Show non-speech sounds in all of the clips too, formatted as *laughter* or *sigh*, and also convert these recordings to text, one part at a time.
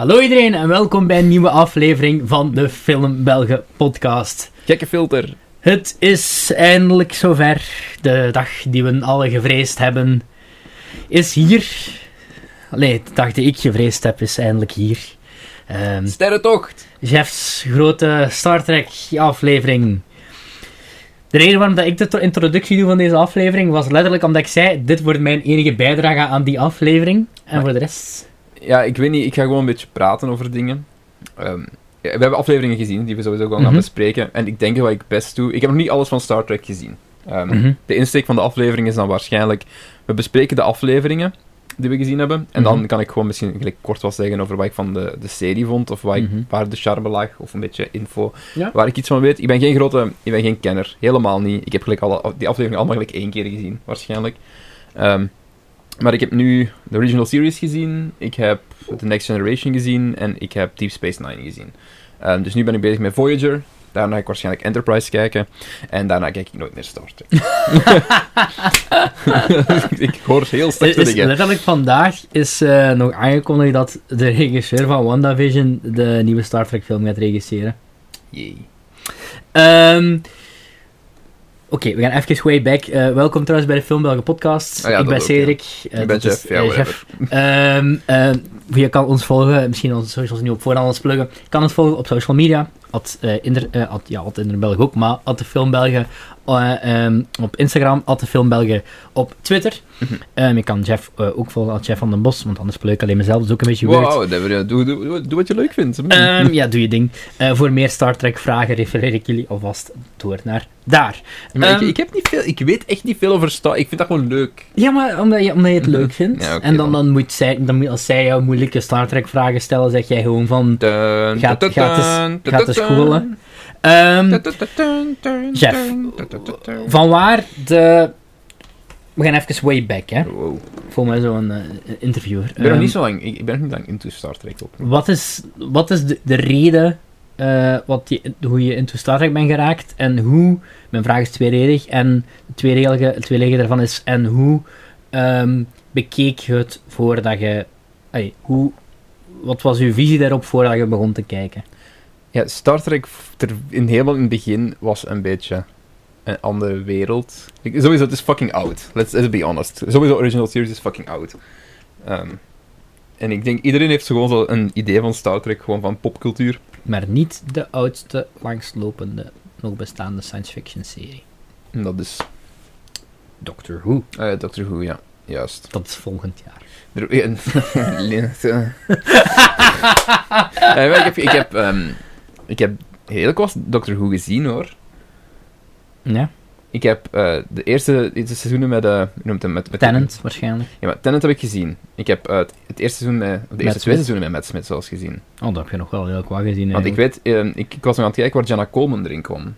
Hallo iedereen en welkom bij een nieuwe aflevering van de Film Belgen podcast. Gekke filter. Het is eindelijk zover. De dag die we alle gevreesd hebben is hier. Nee, de dag die ik gevreesd heb is eindelijk hier. Um, Sterrentocht. Jeff's grote Star Trek aflevering. De reden waarom dat ik de introductie doe van deze aflevering was letterlijk omdat ik zei: dit wordt mijn enige bijdrage aan die aflevering. En Maar- voor de rest. Ja, ik weet niet, ik ga gewoon een beetje praten over dingen. Ehm, we hebben afleveringen gezien die we sowieso gewoon gaan Mhm. bespreken. En ik denk dat ik best doe. Ik heb nog niet alles van Star Trek gezien. Ehm, Mhm. De insteek van de aflevering is dan waarschijnlijk. We bespreken de afleveringen die we gezien hebben. En dan Mhm. kan ik gewoon misschien gelijk kort wat zeggen over wat ik van de, de serie vond. Of wat ik, waar de charme lag. Of een beetje info. Ja. Waar ik iets van weet. Ik ben geen grote. Ik ben geen kenner. Helemaal niet. Ik heb gelijk alle, die afleveringen allemaal gelijk één keer gezien, waarschijnlijk. Ehm, maar ik heb nu de original series gezien. Ik heb The Next Generation gezien. En ik heb Deep Space Nine gezien. Ehm, dus nu ben ik bezig met Voyager. Daarna ga ik waarschijnlijk Enterprise kijken. En daarna kijk ik nooit meer Star Trek. *laughs* ik hoor heel Het slechte is dingen. letterlijk vandaag is eh, nog aangekondigd dat de regisseur van WandaVision de nieuwe Star Trek film gaat regisseren. Jee. Ehm, Oké, we gaan even way back. Eh, welkom trouwens bij de Filmbelgen podcast. Ah ja, ik ben Cedric. eh, Ik ben is, Jeff, ja, eh. Je kan ons volgen, misschien onze socials nu op voorhand ons pluggen. Je kan ons volgen op social media. At, eh, Inder, eh, at, ja, at Inderbelg ook, maar at de Filmbelgen eh, ehm, op Instagram, at de Filmbelgen op Twitter. Mhm. Ehm, je kan Jeff ook volgen, at Jeff van den Bos, want anders plug ik alleen mezelf, dat is ook een beetje weird. Wow, dat we- doe, doe, doe, doe wat je leuk vindt. Mm. Ehm, ja, doe je ding. Voor meer Star Trek vragen refereer ik jullie alvast door naar daar. Maar ik, ik, heb niet veel, ik weet echt niet veel over Star Ik vind dat gewoon leuk. Ja, maar omdat je, omdat je het leuk vindt. Ja, en dan, dan. dan moet zij, dan moet, als zij jou moeilijke Star Trek vragen stellen, zeg jij gewoon van... Gaat- gaat dun, googlen. Ehm, Jeff, van waar de... We gaan even way back, hè. Wow. Voor mij zo'n eh, interviewer. Ik ben nog Ehm, niet zo lang, ik, ben nog niet lang into Star Trek ook. Wat is, wat is de, de reden eh, wat je, hoe je into Star Trek bent geraakt en hoe... Mijn vraag is tweeledig en het tweedelige, het tweedelige daarvan is en hoe ehm, bekeek je het voordat je... ey, hoe, wat was uw visie daarop voordat je begon te kijken? Ja, Star Trek ter, in helemaal in het begin was een beetje een andere wereld. Ik, sowieso, het is fucking oud. Let's, let's be honest. Sowieso, original series is fucking oud. Ehm, en ik denk, iedereen heeft gewoon zo een idee van Star Trek, gewoon van popcultuur. Maar niet de oudste, langstlopende, nog bestaande science fiction serie. En dat is Doctor Who. eh Doctor Who, ja. Juist. Dat is volgend jaar. Er- *laughs* *laughs* eh. Ik heb, ik heb, ehm, ik heb heel kort Doctor Who gezien, hoor. Ja, Ik heb eh, de eerste, eerste seizoenen met, hoe noemt het, met, met Tenant waarschijnlijk. Ja, maar Tenet heb ik gezien. Ik heb het, het eerste seizoen, met, of de eerste twee seizoenen met Matt Smith zelfs gezien. Oh, dat heb je nog wel heel wat gezien. Want ik weet, eh, ik, ik was nog aan het kijken waar Jenna Coleman erin kwam.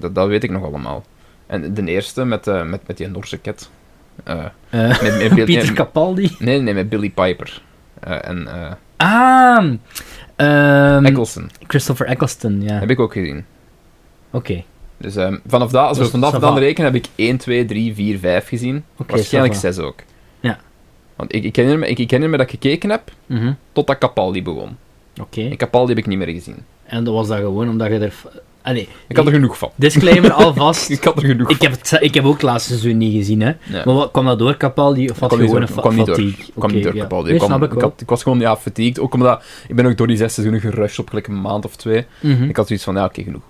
Dat, dat weet ik nog allemaal. En de eerste met, met, met die Norse cat. Eh, met, met Peter Capaldi. nee, nee, met Billy Piper. Eh, en Ah! ehm, Eccleston. Christopher Eccleston, ja. Heb ik ook gezien. Oké. Dus ehm, vanaf dat, als we Dus vanaf dan rekenen, heb ik 1, 2, 3, 4, 5 gezien. Oké, Waarschijnlijk ça va. 6 ook. Ja. Want ik, ik, herinner me, ik, ik herinner me dat ik gekeken heb, Mhm. totdat Capaldi begon. Oké. En Capaldi heb ik niet meer gezien. En dat was dat gewoon omdat je er... Nee. Ik had er genoeg van. Disclaimer *laughs* alvast. Ik had er genoeg ik, heb het, ik heb ook het laatste seizoen niet gezien, hè. van. Ja. Maar wat, kwam dat door, Capaldi? Of had je gewoon een kwam fa- niet door. fatigue? kwam niet door ja. Capaldi. Nee, Ik, kwam- ik had, ik was gewoon ja, fatigued. Ook omdat ik ben ook door die zes seizoenen gerushed op gelijk een maand of twee. Mhm. Ik had zoiets van, ja, oké, genoeg.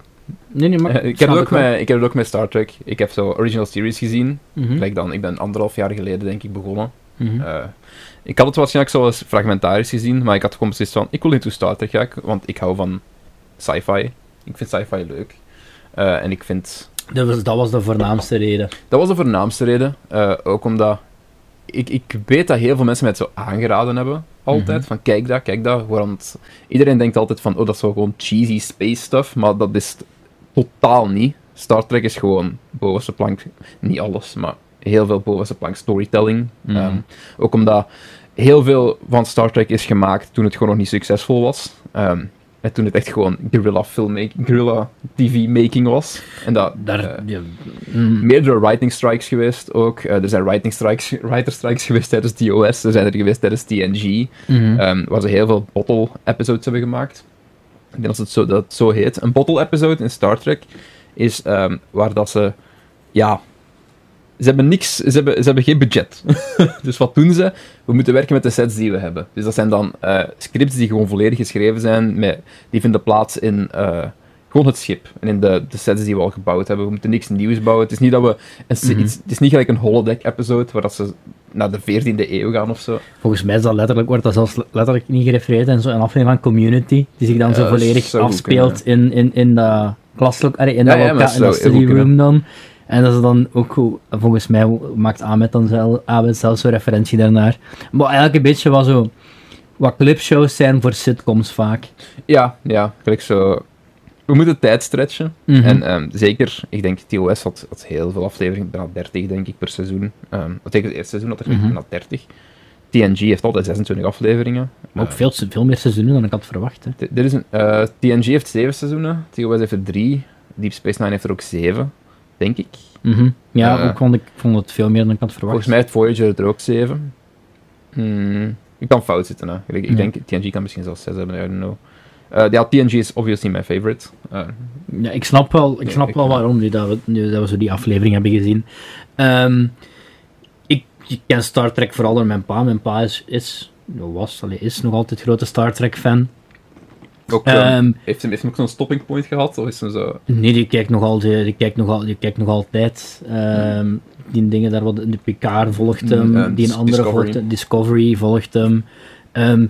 Nee, nee, maar... Eh, ik, heb ook met, ik heb ook met Star Trek. Ik heb zo original series gezien. Gelijk dan, ik ben anderhalf jaar geleden, denk ik, begonnen. Mhm. Eh, ik had het waarschijnlijk zo eens fragmentarisch gezien, maar ik had gewoon beslist van, ik wil niet toe Star Trek gaan, want ik hou van sci-fi. Ik vind sci-fi leuk. Eh, en ik vind... dat, was, dat was de voornaamste reden. Dat was de voornaamste reden. eh, ook omdat... Ik, ik weet dat heel veel mensen mij het zo aangeraden hebben. Altijd. Mhm. Van, kijk dat, kijk dat. Want iedereen denkt altijd van, oh, dat is zo gewoon cheesy space stuff. Maar dat is totaal niet. Star Trek is gewoon bovenste plank... Niet alles, maar heel veel bovenste plank storytelling. Ehm, ook omdat heel veel van Star Trek is gemaakt toen het gewoon nog niet succesvol was. Ehm, Met toen het echt gewoon guerrilla filmmaking, guerrilla TV-making was. En dat... Daar, eh, ja, mm, meerdere writing strikes geweest ook. Eh, er zijn writing strikes, writer strikes geweest tijdens TOS. Er zijn er geweest tijdens TNG. mhm. ehm, waar ze heel veel bottle-episodes hebben gemaakt. Ik denk dat het zo, dat het zo heet. Een bottle-episode in Star Trek is ehm, waar dat ze... Ja... Ze hebben niks... Ze hebben, ze hebben geen budget. *laughs* dus wat doen ze? We moeten werken met de sets die we hebben. Dus dat zijn dan eh, scripts die gewoon volledig geschreven zijn. Met, die vinden plaats in... eh, gewoon het schip. En in de, de sets die we al gebouwd hebben. We moeten niks nieuws bouwen. Het is niet dat we... Een, Mhm. iets, het is niet gelijk een holodeck-episode, waar dat ze naar de 14e eeuw gaan of zo. Volgens mij is dat letterlijk, wordt dat zelfs letterlijk niet gerefereerd in zo'n aflevering van Community, die zich dan Ja, zo volledig afspeelt in, in, in dat klaslook, allee, in dat ja, loka- in goed study room dan. En dat is dan ook volgens mij maakt Ahmed dan zelf, Ahmed zelf zo'n referentie daarnaar. Maar eigenlijk een beetje wat zo, wat clipshows zijn voor sitcoms vaak. Ja, ja, gelijk zo... We moeten tijd stretchen. Mhm. En ehm, zeker, ik denk, TOS had, had heel veel afleveringen, bijna 30 denk ik per seizoen. Ehm wat tegen het eerste seizoen had er bijna 30. TNG heeft altijd 26 afleveringen. Maar ook Eh, veel, veel meer seizoenen dan ik had verwacht. Hè. Dit is een, eh, TNG heeft 7 seizoenen, TOS heeft er 3, Deep Space Nine heeft er ook 7, denk ik. Mhm. Ja, Eh, ook vond ik vond het veel meer dan ik had verwacht. Volgens mij heeft Voyager er ook 7. Hmm, ik kan fout zitten, hè. Ik, denk, TNG kan misschien zelfs 6 hebben, I don't know. Eh, ja, TNG is obviously mijn favorite. Eh, Ja, ik snap wel, ik snap ik wel waarom nu dat, we, nu dat we zo die aflevering hebben gezien. Ehm, ik, ik ken Star Trek vooral door mijn pa. Mijn pa is, is was, allee, is nog altijd grote Star Trek fan. Ook, eh, Ehm, heeft, hem, heeft hem ook zo'n stopping point gehad? Of is hem zo... nee, die kijkt nog altijd. Die kijkt nog, al, die kijkt nog altijd. Ehm, die dingen daar wat de Picard volgt hem, Mm, die een andere Discovery. volgt hem, Discovery volgt hem. Ehm,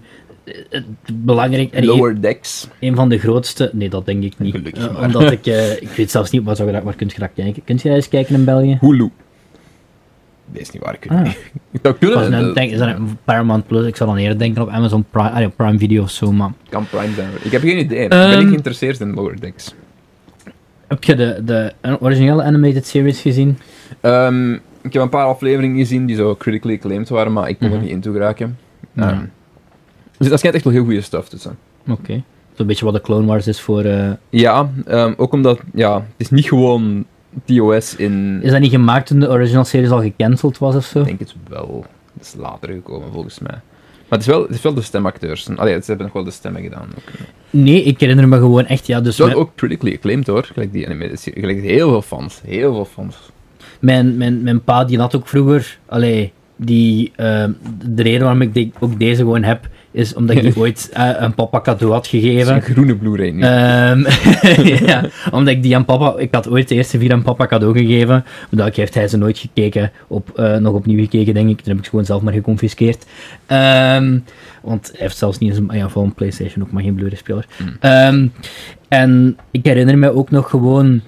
het belangrijk, Lower Decks? een van de grootste, nee dat denk ik niet. Gelukkig Eh, omdat ik, eh, ik weet zelfs niet, waar, zou je waar kun je dat kijken? Kunt je dat eens kijken in België? Hulu. Dat is niet waar, ik Ah. *laughs* Ik zou kunnen, dan denk, is dat een Paramount Plus? Ik zou dan eerder denken op Amazon Prime, Prime Video of zo, maar... kan Prime zijn. Ik heb geen idee. ben Ehm, ik geïnteresseerd in Lower Decks? Heb je de, de originele animated series gezien? Ehm, ik heb een paar afleveringen gezien die zo critically acclaimed waren, maar ik kon Mhm. er niet in toe geraken. Ja. Ehm, dus dat schijnt echt wel heel goede stuff te zijn. Oké. Zo'n beetje wat de Clone Wars is voor... eh, Ja, ehm, ook omdat, ja, het is niet gewoon In... Is dat niet gemaakt toen de original series al gecanceld was of zo? Ik denk het wel. Dat is later gekomen, volgens mij. Maar het is wel, het is wel de stemacteurs. Allee, ze hebben nog wel de stemmen gedaan. Ook. Nee, ik herinner me gewoon echt, ja, dus mijn, ook critically acclaimed hoor. Gelijk die series. Gelijk heel veel fans. Heel veel fans. mijn, mijn, mijn pa die had ook vroeger, allee, die, ehm, de reden waarom ik ook deze gewoon heb, is omdat ik die *laughs* ooit eh, een papa cadeau had gegeven. een groene Blu-ray nu. Ehm, *laughs* *laughs* ja, omdat ik die aan papa, ik had ooit de eerste vier aan papa cadeau gegeven, maar dat heeft hij ze nooit gekeken, op, eh, nog opnieuw gekeken denk ik, toen heb ik ze gewoon zelf maar geconfiskeerd. Ehm, want hij heeft zelfs niet eens een, ja, voor een Playstation ook maar geen Blu-ray speler. Mm. Ehm, en ik herinner me ook nog gewoon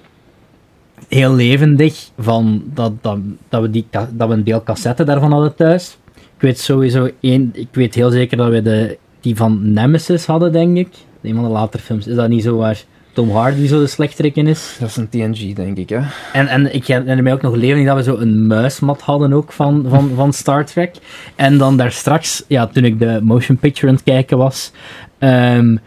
heel levendig van dat, dat, dat, we, die, dat we een deel cassette daarvan hadden thuis. Ik weet sowieso één, ik weet heel zeker dat we de, die van Nemesis hadden, denk ik. Een van de latere films. Is dat niet zo waar Tom Hardy zo de slechterik in is? Dat is een TNG, denk ik, hè. En, en ik herinner mij ook nog levendig dat we zo een muismat hadden ook van, van, van Star Trek. En dan daar straks, ja, toen ik de motion picture aan het kijken was, ehm,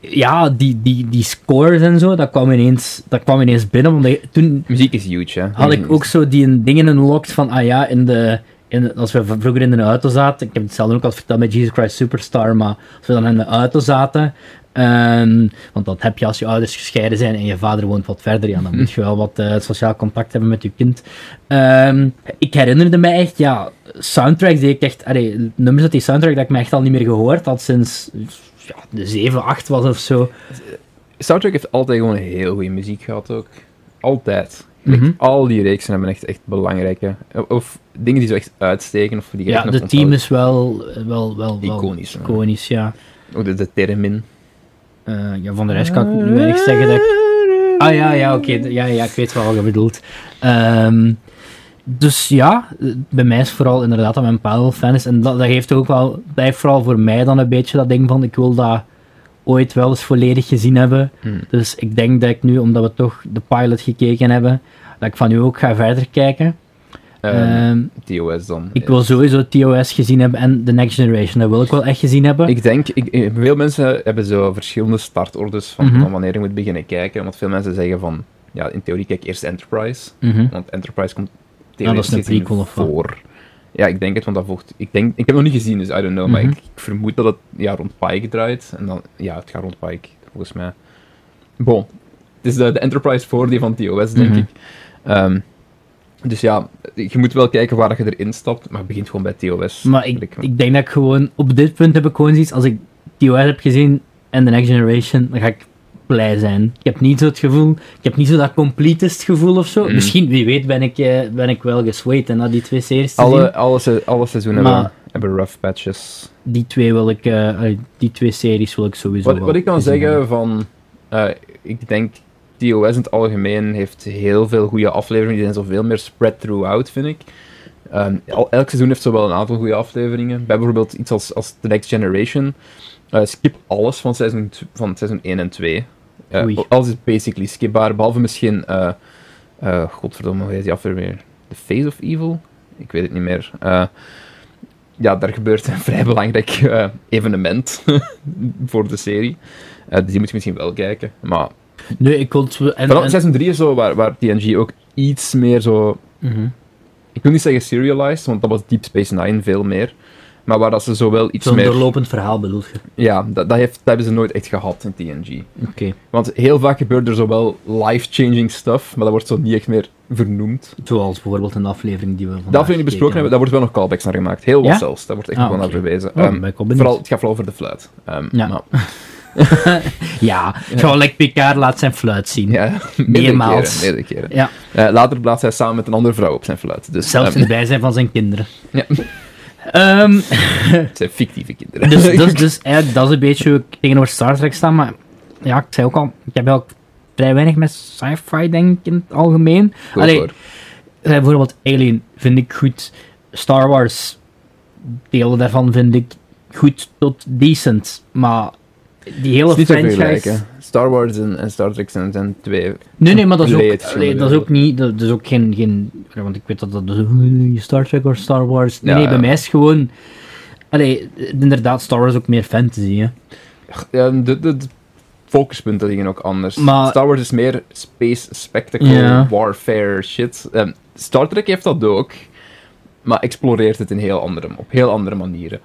ja, die, die, die scores en zo, dat kwam ineens, dat kwam ineens binnen. Want toen Muziek is huge, hè. had ik ook zo die dingen unlocked van, ah ja, in de, in als we vroeger in de auto zaten, ik heb het zelf ook al verteld met Jesus Christ Superstar, maar als we dan in de auto zaten, ehm, want dat heb je als je ouders gescheiden zijn en je vader woont wat verder, ja, dan *laughs* moet je wel wat eh, sociaal contact hebben met je kind. Ehm, ik herinnerde mij echt, ja, soundtracks die ik echt, allee, nummers uit die soundtrack dat ik me echt al niet meer gehoord had sinds ja, de 7, 8 was of zo. Trek heeft altijd gewoon heel goede muziek gehad ook. Altijd. Mhm. Al die reeksen hebben echt, echt belangrijke... Of dingen die zo echt uitsteken, of die echt Ja, de onthouden. team is wel, wel, wel, wel Iconisch, iconisch, ja. Ook de, de Theremin. Eh, ja, van de rest kan ik nu weinig zeggen dat ik... Ah ja, ja, oké. ja, ja, ik weet wel wat je bedoelt. Ehm, dus ja, bij mij is vooral inderdaad dat mijn pa wel fan is. En dat, dat heeft ook wel... Heeft vooral voor mij dan een beetje dat ding van... Ik wil dat ooit wel eens volledig gezien hebben. Hmm. Dus ik denk dat ik nu, omdat we toch de pilot gekeken hebben, dat ik van nu ook ga verder kijken. Ehm, Ehm, TOS dan. ik wil sowieso TOS gezien hebben en The Next Generation. Dat wil ik wel echt gezien hebben. Ik denk, ik, eh, veel mensen hebben zo verschillende startorders van, Mhm. van wanneer je moet beginnen kijken. Want veel mensen zeggen van, ja, in theorie kijk eerst Enterprise. Mhm. Want Enterprise komt theoretisch of wat? Ja, ik denk het, want dat volgt... Ik, denk, ik heb het nog niet gezien, dus I don't know. Maar Mhm. ik, ik vermoed dat het ja, rond Pike draait. En dan, ja, het gaat rond Pike, volgens mij. Bon. Het is de, de Enterprise voor die van TOS, denk Mhm. ik. Ehm, dus ja, je moet wel kijken waar je erin stapt, maar het begint gewoon bij TOS. Maar ik, Ik- ik denk dat ik gewoon... Op dit punt heb ik gewoon zoiets... Als ik TOS heb gezien en The Next Generation, dan ga ik blij zijn. Ik heb niet zo het gevoel... Ik heb niet zo dat completist gevoel of zo. Mhm. Misschien, wie weet, ben ik, eh, ben ik wel gesweet en na die twee series te zien. alle, alle, se- alle seizoenen hebben, hebben rough patches. Die twee wil ik... eh, die twee series wil ik sowieso Wat, wel wat ik kan zeggen hebben. van... eh, ik denk, TOS in het algemeen heeft heel veel goede afleveringen. Die zijn zoveel meer spread throughout, vind ik. Ehm, elk seizoen heeft zo wel een aantal goede afleveringen. Bij bijvoorbeeld iets als, als The Next Generation. skip alles van seizoen, van seizoen 1 en 2. Oei. alles is basically skipbaar, behalve misschien... eh eh, godverdomme, hoe heet die aflevering weer? The Face of Evil? Ik weet het niet meer. Ja, daar gebeurt een *laughs* vrij belangrijk evenement *laughs* voor de serie. Dus die moet je misschien wel kijken. Maar Nee, ik kon. En, vooral en- seizoen 3 is zo, waar, waar TNG ook iets meer zo... Mhm. Ik wil niet zeggen serialized, want dat was Deep Space Nine veel meer. Maar waar dat ze zo wel iets Zo'n meer... doorlopend verhaal bedoel je. Ja, dat, dat, heeft, dat hebben ze nooit echt gehad in TNG. Oké. Want heel vaak gebeurt er zo wel life-changing stuff, maar dat wordt zo niet echt meer vernoemd. Zoals bijvoorbeeld een aflevering die we vandaag Dat aflevering die besproken hebben, daar wordt wel nog callbacks naar gemaakt. Heel wat Ja? zelfs, daar wordt echt Ah, wel naar oké. verwezen. Oh, Ehm, vooral, het gaat vooral over de fluit. Ehm, Ja. maar- *laughs* Ja, gewoon like Picard laat zijn fluit zien. Ja, *laughs* Meermaals. keren. meerdere keren. Ja. Eh, later blaast hij samen met een andere vrouw op zijn fluit. Dus, Zelfs ehm, in het bijzijn van zijn kinderen. Ja. Ehm, het zijn fictieve kinderen. dus dus, *laughs* dus eigenlijk, dat is een beetje hoe ik tegenover Star Trek sta. Maar ja, ik zei ook al, ik heb ook vrij weinig met sci-fi, denk ik, in het algemeen. Go Allee, for. Eh, bijvoorbeeld Alien vind ik goed. Star Wars, delen daarvan vind ik goed tot decent. Maar die hele is niet franchise... Star Wars en, en Star Trek zijn, zijn twee... Nee, nee, maar dat is ook, allee, dat is ook niet, dat, is ook geen, geen, want ik weet dat dat dus, Star Trek of Star Wars, nee, Ja, nee, bij ja. mij is gewoon, allee, inderdaad, Star Wars is ook meer fantasy, hè. Ja, de, de, de focuspunten liggen ook anders. Maar- Star Wars is meer space spectacle, warfare shit. Ehm, Star Trek heeft dat ook, maar exploreert het in heel andere, op heel andere manieren.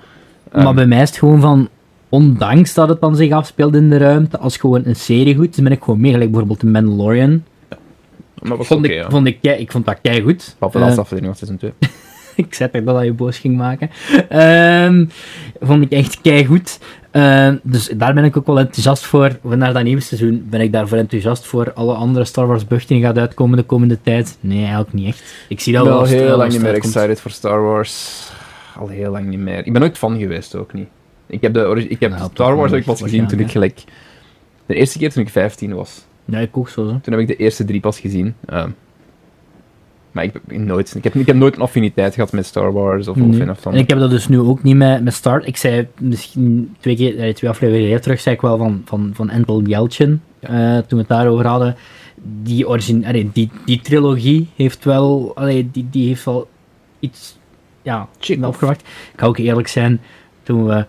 Ehm, maar bij mij is het gewoon van, ondanks dat het dan zich afspeelt in de ruimte, als gewoon een serie goed is, ben ik gewoon mee, gelijk bijvoorbeeld The Mandalorian. maar Vond ik, ja. vond ik, kei- ik vond dat kei goed. Behalve de laatste aflevering van seizoen 2. ik zei toch dat je boos ging maken. Ehm, vond ik echt kei goed. dus daar ben ik ook wel enthousiast voor. Naar dat nieuwe seizoen ben ik daarvoor enthousiast voor. Alle andere Star Wars buchten die gaat uitkomen de komende tijd. Nee, eigenlijk niet echt. Ik zie dat wel al heel lang niet meer excited voor Star Wars. Al heel lang niet meer. Ik ben nooit fan geweest, ook niet. Ik heb, de, ik heb Nou, Star Wars wel heb ik pas gezien toen ik gelijk... De eerste keer toen ik 15 was. Ja, ik ook zo. Toen heb ik de eerste drie pas gezien. Ehm, maar ik, heb nooit, ik, heb, ik heb nooit een affiniteit gehad met Star Wars of, Nee. of En ik heb dat dus nu ook niet met, met Star. Ik zei misschien twee, keer, eh, twee afleveringen terug, zei ik wel van, van, van Entel Yelchin, eh, toen we het daarover hadden. Die, origine, allee, die, die trilogie heeft wel, allee, die, die heeft wel iets ja, opgewacht. Ik ga ook eerlijk zijn, toen we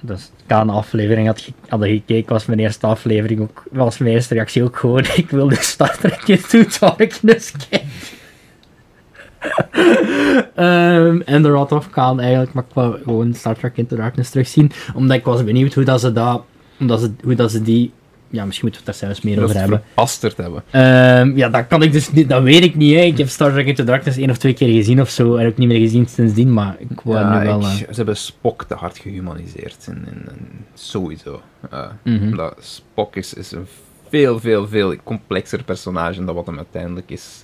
dus aan de aflevering had, ge- hadden gekeken, was mijn eerste aflevering ook, was mijn eerste reactie ook gewoon, *laughs* ik wilde Star Trek in doen, zou ik dus kijken. *laughs* Ehm, en er wat of gaan eigenlijk, maar ik wou gewoon Star Trek Into Darkness terugzien, omdat ik was benieuwd hoe dat ze dat, omdat ze, hoe dat ze die, ja, misschien moeten we het daar zelfs meer dat over hebben. verpasterd hebben. Ehm, ja, dat kan ik dus niet, dat weet ik niet. Hè. Ik heb Star Trek Into Darkness één of twee keer gezien of zo, en ook niet meer gezien sindsdien, maar ik wou Ja, nu wel... ik- eh, ze hebben Spock te hard gehumaniseerd. En, en, en sowieso. Eh, mhm. Spock is, is een veel, veel, veel complexer personage dan wat hem uiteindelijk is.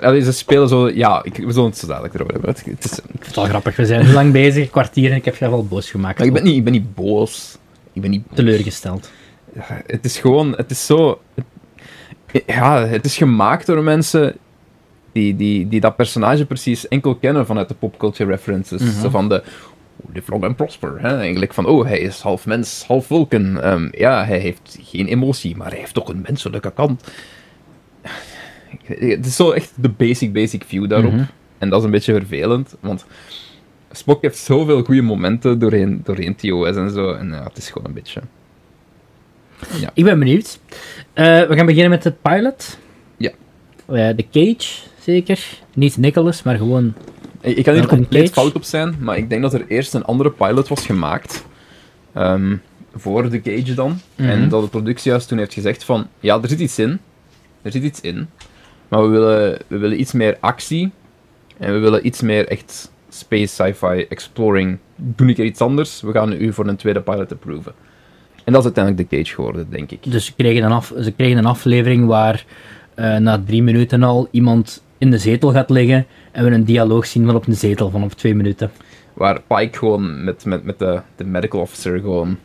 Allee, ze spelen zo... Ja, ik, we zullen het zo dadelijk erover hebben. Het, het is, Ik vind het wel grappig, we zijn zo lang *laughs* bezig, kwartier, en ik heb je wel boos gemaakt. maar ik ben, niet, ik ben niet boos. Ik ben niet boos. teleurgesteld. Ja, het is gewoon, het is zo. het- ja, het is gemaakt door mensen die, die, die dat personage precies enkel kennen vanuit de popculture references. Mhm. Zo van de. Live long and prosper. Hè? Eigenlijk van, oh, hij is half mens, half vulken. Ehm, ja, hij heeft geen emotie, maar hij heeft toch een menselijke kant. Het is zo echt de basic, basic view daarop. Mhm. En dat is een beetje vervelend, want Spock heeft zoveel goede momenten doorheen, doorheen TOS en zo. En ja, het is gewoon een beetje... Ik ben benieuwd. Eh, we gaan beginnen met de pilot. Ja. Eh, de Cage, zeker. Niet Nicholas, maar gewoon... Ik, kan hier compleet fout op zijn, maar ik denk dat er eerst een andere pilot was gemaakt. ehm, voor de Cage dan. Mhm. En dat de productiehuis toen heeft gezegd van... Ja, er zit iets in. Er zit iets in. Maar we willen, we willen iets meer actie. En we willen iets meer echt space, sci-fi, exploring. Doe ik er iets anders? We gaan u voor een tweede pilot approven. En dat is uiteindelijk de Cage geworden, denk ik. Dus ze kregen een, af, ze kregen een aflevering waar eh, na drie minuten al iemand in de zetel gaat liggen en we een dialoog zien van op een zetel van op twee minuten. Waar Pike gewoon met, met, met de, de medical officer gewoon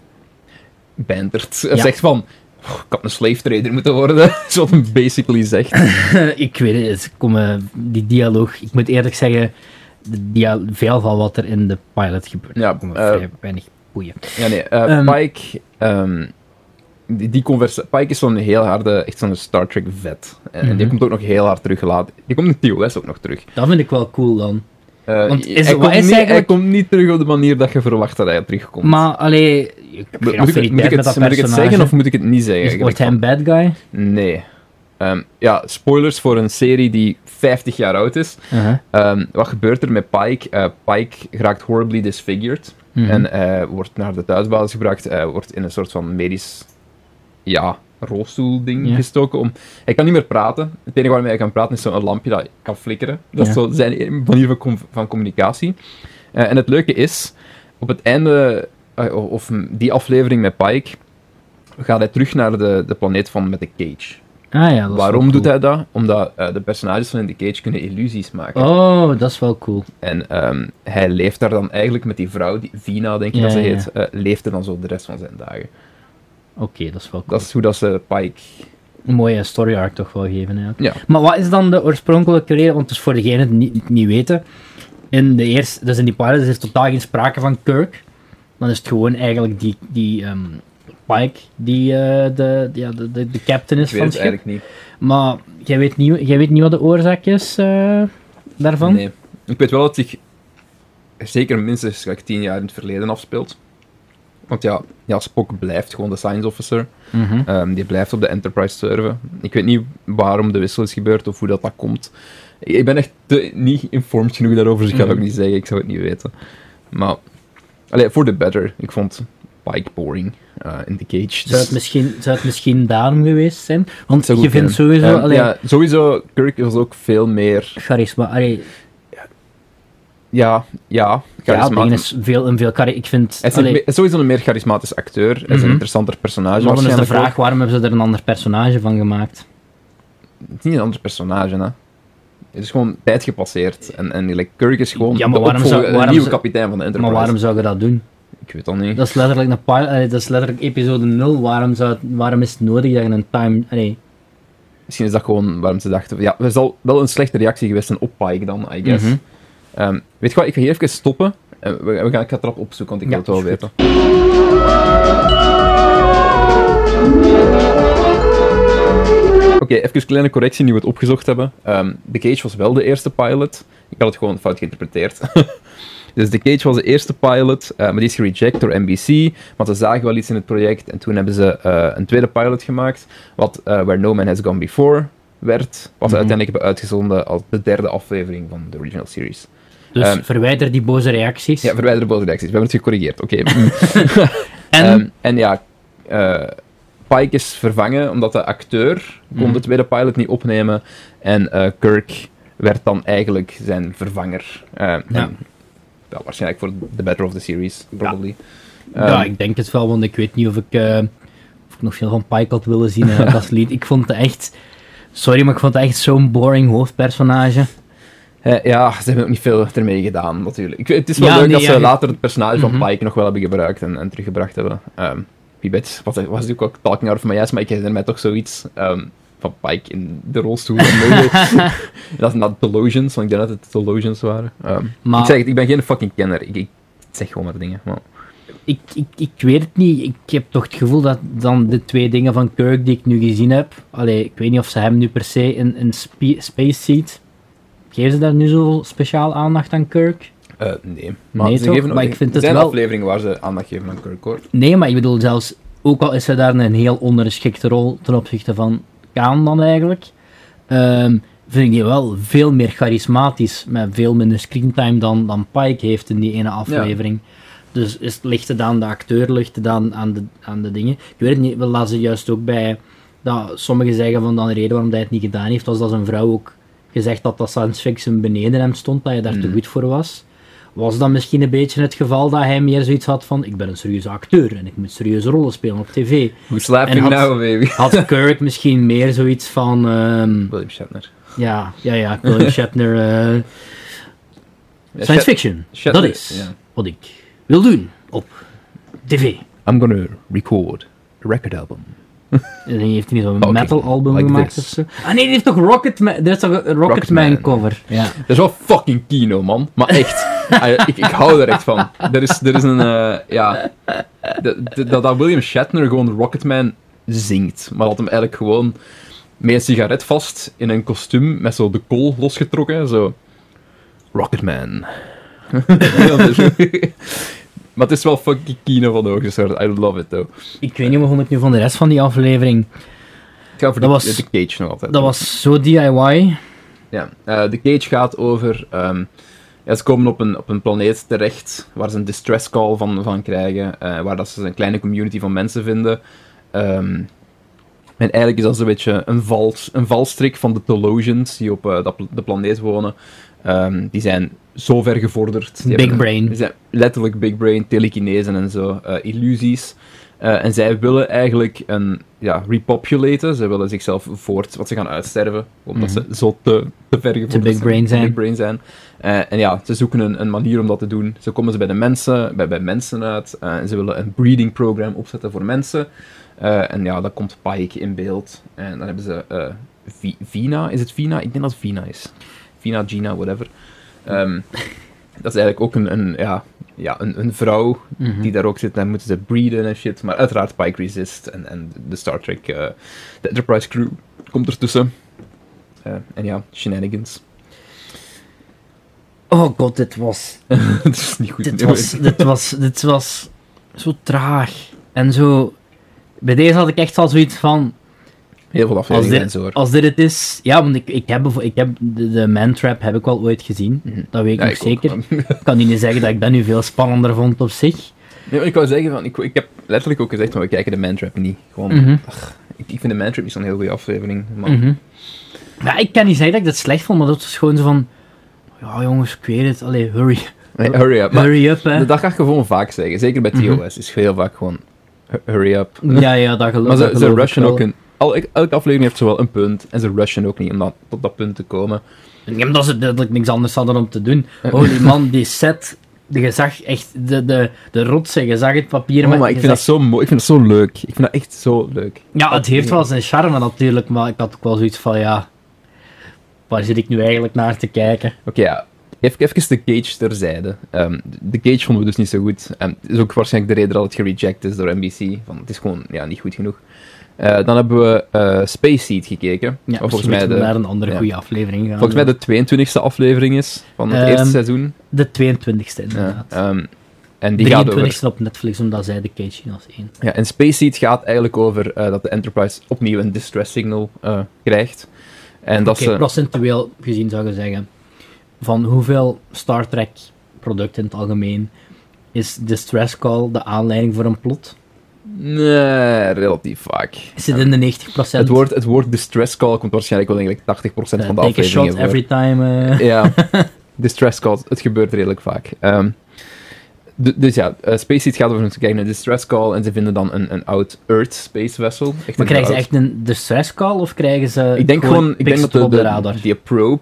bantert. Ja. Zegt van, "Oh, ik had een slave trader moeten worden. *laughs* Zoals hem basically zegt. *laughs* ik weet het, komen, die dialoog, ik moet eerlijk zeggen, de veel van wat er in de pilot gebeurt, Ja, komen eh, vrij weinig boeien. Ja, nee. eh, Ehm. Pike... ehm, die, Pike is zo'n heel harde, echt zo'n Star Trek vet. En die Mhm. komt ook nog heel hard terug later. Die komt in TOS ook nog terug. Dat vind ik wel cool dan. Eh, Want is- hij, komt is niet, hij komt niet terug op de manier dat je verwacht dat hij terugkomt. Maar, allee, ik heb Moet- ik, het- moet, ik het, dat moet ik het personage. zeggen of moet ik het niet zeggen? Is- wordt hij een bad guy? Nee. Ehm, ja, spoilers voor een serie die 50 jaar oud is. Ehm, wat gebeurt er met Pike? Eh, Pike raakt horribly disfigured. Mhm. En hij wordt naar de thuisbasis gebracht. Hij wordt in een soort van medisch... Ja, rolstoel-ding Ja. gestoken. Om... Hij kan niet meer praten. Het enige waarmee hij kan praten is zo'n lampje dat kan flikkeren. Dat is zo zijn manier van, com- van communicatie. Eh, en het leuke is, op het einde... eh, of die aflevering met Pike... Gaat hij terug naar de, de planeet van met de Cage. Ah ja, dat Waarom doet hij dat? Omdat eh, de personages van in The Cage kunnen illusies maken. Oh, dat is wel cool. En ehm, hij leeft daar dan eigenlijk met die vrouw, die Vina denk ik Ja, dat ze ja, heet, eh, leeft er dan zo de rest van zijn dagen. Oké, dat is wel cool. Dat is hoe dat ze Pike... Een mooie story arc toch wel geven, ja. Ja. Maar wat is dan de oorspronkelijke reden? Want dus voor degenen die het niet, niet weten, in de eerste, dus in die pilot is er totaal geen sprake van Kirk. Dan is het gewoon eigenlijk die, die ehm, Pike die eh, de, ja, de, de, de captain is van het schip. eigenlijk niet. Maar jij weet niet, jij weet niet wat de oorzaak is eh, daarvan? Nee. Ik weet wel dat zich zeker minstens like, tien jaar in het verleden afspeelt. Want ja, ja, Spock blijft gewoon de science officer. Mhm. Ehm, die blijft op de Enterprise server. Ik weet niet waarom de wissel is gebeurd of hoe dat, dat komt. Ik ben echt te, niet informed genoeg daarover, dus ik kan het Mhm. ook niet zeggen. Ik zou het niet weten. Maar, allee, for the better. Ik vond Pike boring eh, in The Cage. Zou, het dus- misschien, zou het misschien daarom geweest zijn? Want je vindt kunnen. sowieso... Allee, ja, sowieso, Kirk was ook veel meer... charisma. Allee, Ja, ja, ja, charisma. dingen is veel, een veel Ik vind... Hij is, allee, sowieso een meer charismatisch acteur. Hij is Mhm. een interessanter personage. maar dan is de vraag, waarom hebben ze er een ander personage van gemaakt? Het is niet een ander personage, hè. Het is gewoon tijd gepasseerd. En, en like, Kirk is gewoon Ja, maar de waarom zou- waarom nieuwe zou- kapitein van de Enterprise. Maar waarom zou je dat doen? Ik weet dat niet. Dat is letterlijk, een pil- allee, dat is letterlijk episode 0. Waarom, zou het- waarom is het nodig dat je een time... Allee, Misschien is dat gewoon waarom ze dachten... Ja, er zal wel een slechte reactie geweest zijn op Pike dan, I guess. Mhm. Ehm, weet je wat, ik ga hier even stoppen. En we, we gaan, ik ga het erop opzoeken, want ik Ja, wil het wel weten. Oké, even een kleine correctie, nu we het opgezocht hebben. Ehm The Cage was wel de eerste pilot. Ik had het gewoon fout geïnterpreteerd. *laughs* dus The Cage was de eerste pilot, eh, maar die is gereject door NBC, want ze zagen wel iets in het project. En toen hebben ze eh, een tweede pilot gemaakt, wat eh, Where No Man Has Gone Before werd, wat ze Mhm. uiteindelijk hebben uitgezonden als de derde aflevering van de original series. dus Ehm, verwijder die boze reacties. Ja, verwijder de boze reacties. We hebben het gecorrigeerd, oké. *laughs* *laughs* en... Ehm, en ja, Pike is vervangen omdat de acteur kon Mhm. de tweede pilot niet opnemen. En Kirk werd dan eigenlijk zijn vervanger. Eh, Ja. en, ja, waarschijnlijk voor the better of the series, probably. ja, Ehm, ik denk het wel, want ik weet niet of ik, eh, of ik nog veel van Pike had willen zien eigenlijk als lied. Ik vond het echt... Sorry, maar ik vond het echt zo'n boring hoofdpersonage. eh, ja, ze hebben ook niet veel ermee gedaan, natuurlijk. Ik, het is wel Ja, leuk nee, dat ja, ze later het personage Mhm. van Pike nog wel hebben gebruikt en, en teruggebracht hebben. Ehm wie weet, was, was natuurlijk ook talking out of my ass, maar ik herinner mij toch zoiets ehm, van Pike in de rolstoel. *laughs* dat is not Delusions, want ik denk dat het Delusions waren. Ehm, Maar- Ik zeg het, ik ben geen fucking kenner. Ik, ik zeg gewoon maar dingen. Maar, ik, ik, ik weet het niet. Ik heb toch het gevoel dat dan de twee dingen van Kirk die ik nu gezien heb. Allee, ik weet niet of ze hem nu per se in, spe- Space ziet. geven ze daar nu zo speciaal aandacht aan Kirk? Eh, nee. Maar Nee, ze toch? geven Maar ik vind er het zijn wel- afleveringen waar ze aandacht geven aan Kirk, hoor. Nee, maar ik bedoel zelfs, ook al is hij daar een heel ondergeschikte rol ten opzichte van Kaan dan eigenlijk, ehm, vind ik die wel veel meer charismatisch, met veel minder screentime dan, dan Pike heeft in die ene aflevering. Dus is, ligt het aan de acteur, ligt het aan, aan, de, aan de dingen. Ik weet het niet, we lazen juist ook bij dat sommigen zeggen van dan de reden waarom hij het niet gedaan heeft, was dat zijn vrouw ook gezegd had dat science fiction beneden hem stond, dat je daar te Mm. goed voor was. Was dat misschien een beetje het geval dat hij meer zoiets had van ik ben een serieuze acteur en ik moet serieuze rollen spelen op tv. Hoe slaap je had- nou, baby? Had Kirk misschien meer zoiets van ehm, William Shatner. ja, ja, ja, William *laughs* Shatner, eh, Ja, science fiction. Shatner, dat is ja. wat ik wil doen op tv. I'm gonna record a record album. *laughs* Dan heeft hij niet zo'n metal album like gemaakt this. of zo. Ah nee, die heeft toch Rocketman, dat is toch een Rocketman Rocketman. cover. Ja. Dat is wel fucking kino, man. Maar echt. *laughs* Ah, ik, ik hou er echt van. Er is, er is een... eh, ja... Dat, dat, dat William Shatner gewoon Rocketman zingt. Maar dat hem eigenlijk gewoon... Met een sigaret vast in een kostuum met zo de kool losgetrokken. Zo... Rocketman. *laughs* maar het is wel fucking kino van de hoogste soort. I love it, though. Ik weet niet hoe ik nu van de rest van die aflevering. Ik ga voor Dat de, was- de Cage nog altijd. Dat was zo DIY. Ja, eh, de Cage gaat over. ehm, ja, ze komen op een, op een planeet terecht waar ze een distress call van, van krijgen. eh, waar dat ze een kleine community van mensen vinden. Ehm, en eigenlijk is dat zo'n beetje een, vals, een valstrik van de Telosians die op eh, dat, de planeet wonen. Ehm, die zijn zo ver gevorderd. Die Big hebben- brain. Zijn letterlijk big brain, telekinesen en zo, eh, illusies. Eh, en zij willen eigenlijk een, ja, repopulaten. Ze willen zichzelf voort, wat ze gaan uitsterven, omdat Mhm. ze zo te, te ver gevorderd big brain te zijn. big brain zijn. Eh, en ja, ze zoeken een, een manier om dat te doen. Zo komen ze bij de mensen, bij, bij mensen uit. en ze willen een breeding program opzetten voor mensen. En ja, dan komt Pike in beeld. En dan hebben ze Vi- Vina. Is het Vina? Ik denk dat het Vina is. Vina, Gina, whatever. Ehm, dat is eigenlijk ook een, een, ja, ja, een, een vrouw Mhm. die daar ook zit. Dan moeten ze breeden en shit. Maar uiteraard Pike Resist en, en de Star Trek, eh, de Enterprise crew komt ertussen. Eh, en ja, shenanigans. Oh god, dit was... *laughs* Het is niet goed. Dit was, dit, was, dit was zo traag. En zo... Bij deze had ik echt al zoiets van... Heel veel Als afleveringen en dit, als dit het is... Ja, want ik, ik heb, ik heb de, de Man-Trap heb ik wel ooit gezien. Mhm. Dat weet ik Ja, nog ik zeker. Ik kan niet zeggen dat ik dat nu veel spannender vond op zich. Nee, maar ik wou zeggen, van, ik, ik heb letterlijk ook gezegd, van, we kijken de Mantrap niet. Gewoon, Mhm. ik, ik vind de Mantrap niet zo'n heel goede aflevering. Maar Mhm. Ja, ik kan niet zeggen dat ik dat slecht vond, maar dat was gewoon zo van... Ja, jongens, ik weet het. Allee, hurry, Nee, hurry up. Maar hurry up, hè. dat ga ik gewoon vaak zeggen. Zeker bij. TOS is heel vaak gewoon, hu- hurry up. Ja, ja, dat geloof Maar ze, ze ik rushen ook een... Elke aflevering heeft zowel een punt, en ze rushen ook niet om dat, tot dat punt te komen. Ja, maar dat ze duidelijk niks anders hadden om te doen. Holy *laughs* man, die set... Je zag echt de, de, de rotsen, je zag het papier. Oh, maar maar ik vind dat zo mooi, ik vind dat zo leuk. Ik vind dat echt zo leuk. Ja, het heeft wel zijn charme natuurlijk, maar ik had ook wel zoiets van, ja... Waar zit ik nu eigenlijk naar te kijken? Oké, ja. Even, even de Cage terzijde. Ehm, de Cage vonden we dus niet zo goed. Dat is ook waarschijnlijk de reden dat het gereject is door NBC. Van, het is gewoon ja, niet goed genoeg. Eh, dan hebben we eh, Space Seed gekeken. Ja, volgens mij, de, naar een andere ja. goede aflevering gaan. volgens mij de 22e aflevering is van het Ehm, eerste seizoen. De 22e Ja, inderdaad. ehm, en die gaat over... 23e op Netflix, omdat zij de cage zien als één. Ja, en Space Seed gaat eigenlijk over eh, dat de Enterprise opnieuw een distress signal krijgt. En dat Oké, ze... procentueel gezien zou je zeggen, van hoeveel Star Trek producten in het algemeen is de stress call de aanleiding voor een plot? Nee, relatief vaak. Is het in de 90%? Het woord, het woord distress call komt waarschijnlijk wel eigenlijk 80% van de take a afleveringen shot voor. every time. eh. Ja, *laughs* distress calls, het gebeurt redelijk vaak. Ehm, dus ja, uh, Space Seed gaat over ze krijgen een distress call en ze vinden dan een, een oud Earth space vessel. Echt Maar een krijgen ze echt een distress call of krijgen ze Ik denk gewoon, ik denk dat de, op de de, radar? die probe,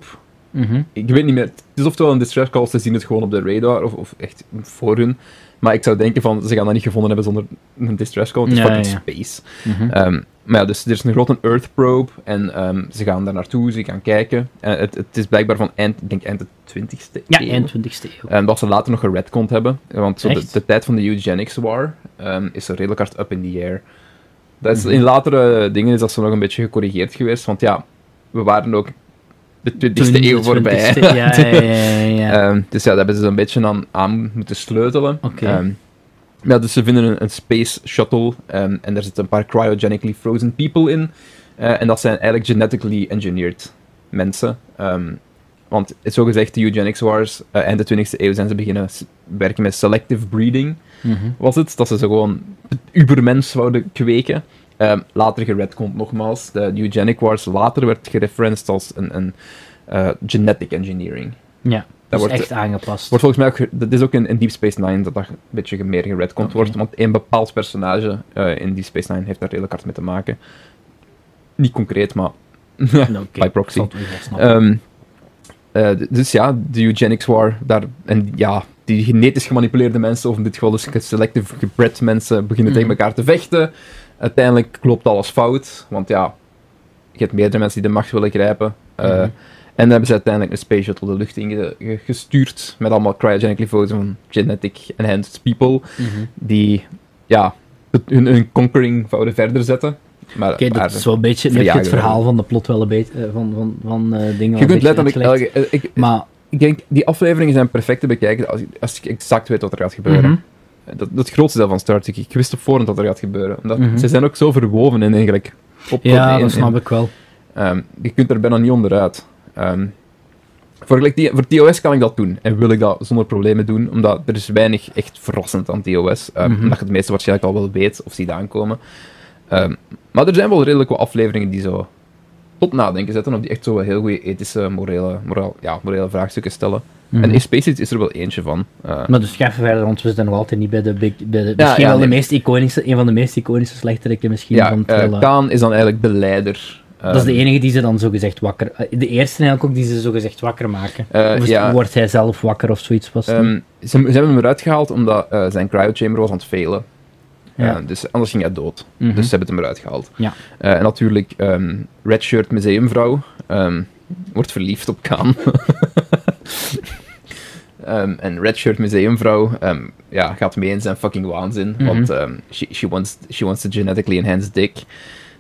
Mhm. ik weet niet meer, het is oftewel een distress call, ze zien het gewoon op de radar of, of echt voor hun. Maar ik zou denken van, ze gaan dat niet gevonden hebben zonder een distress call, het is fucking space. Mhm. Ehm, maar ja, dus er is een grote Earth probe en ehm, ze gaan daar naartoe, ze gaan kijken. En het, het is blijkbaar van eind, ik denk eind de 20ste ja, eeuw. eind 20ste eeuw. En wat ze later nog geredcond hebben. Want zo de, tijd van de eugenics war ehm, is er redelijk hard up in the air. Dat is, Mhm. In latere dingen is dat zo nog een beetje gecorrigeerd geweest. Want ja, we waren ook de 20e Toen eeuw voorbij. 20e Ja, ja, ja. *laughs* Ehm, dus ja, daar hebben ze zo'n beetje aan, aan moeten sleutelen. Oké. Ehm, ja, dus ze vinden een, een space shuttle ehm, en daar zitten een paar cryogenically frozen people in. Eh, en dat zijn eigenlijk genetically engineered mensen. Want zo gezegd, de eugenics wars, eh, eind de 20e eeuw zijn ze beginnen werken met selective breeding, Mhm. was het. Dat ze zo gewoon ubermens wouden kweken. Ehm, later geredcond nogmaals. De eugenic wars later werd gereferenced als een, een eh, genetic engineering. Ja, Dat dus wordt, echt aangepast. wordt volgens mij ook, dat is ook in, in Deep Space Nine dat dat een beetje meer geredcond Oké. wordt, want een bepaald personage eh, in Deep Space Nine heeft daar redelijk hard mee te maken. Niet concreet, maar *laughs* Nou, oké, by proxy. d- dus ja, de eugenics war, daar, en ja, die genetisch gemanipuleerde mensen, of in dit geval dus selective gebred mensen, beginnen Mhm. tegen elkaar te vechten. Uiteindelijk loopt alles fout, want ja, je hebt meerdere mensen die de macht willen grijpen. Eh, Mhm. En dan hebben ze uiteindelijk een space shuttle de lucht in ge- ge- gestuurd, met allemaal cryogenically frozen genetic enhanced people, Mhm. die, ja, hun, hun conquering wouden verder zetten. Maar Oké, dat is wel een beetje... Verjagen het verhaal van de plot wel een beetje... eh, van, van, van eh, dingen je kunt letterlijk elke, ik, Maar... Ik denk, die afleveringen zijn perfect te bekijken als, als je exact weet wat er gaat gebeuren. Mhm. Dat, dat grootste deel van Star Trek, ik wist op voorhand wat er gaat gebeuren. Omdat Mhm. Ze zijn ook zo verwoven in eigenlijk. Op, Ja, dat snap ik wel. ehm, je kunt er bijna niet onderuit. Ehm, voor, voor TOS kan ik dat doen. En wil ik dat zonder problemen doen. Omdat er is weinig echt verrassend aan TOS. ehm, Mhm. Omdat je het meeste waarschijnlijk al wel weet of ziet aankomen. Maar er zijn wel redelijk wat afleveringen die zo tot nadenken zetten. Of die echt zo wel heel goede ethische, morele, moraal, ja, morele vraagstukken stellen. Mhm. En in Space Age is er wel eentje van. Eh, Maar dus ga verder, want we zitten nog altijd niet bij de... Big, bij de misschien ja, wel de meest iconische... Een van de meest iconische slechterikken misschien ja, van het eh, Kaan is dan eigenlijk de leider. Dat is de Ehm, enige die ze dan zogezegd wakker... eh, De eerste eigenlijk ook die ze zogezegd wakker maken. of ja, wordt hij zelf wakker of zoiets? Was ehm, ze, ze hebben hem eruit gehaald omdat zijn cryochamber was aan het failen. Ja. Dus anders ging hij dood. Mhm. Dus ze hebben het hem eruit gehaald. Ja. En natuurlijk, ehm Redshirt Museumvrouw ehm, wordt verliefd op Kaan. *laughs* Ehm, en Redshirt Museumvrouw ehm, ja, gaat mee in zijn fucking waanzin. Mhm. Want ehm, she, she, wants, she wants a genetically enhanced dick.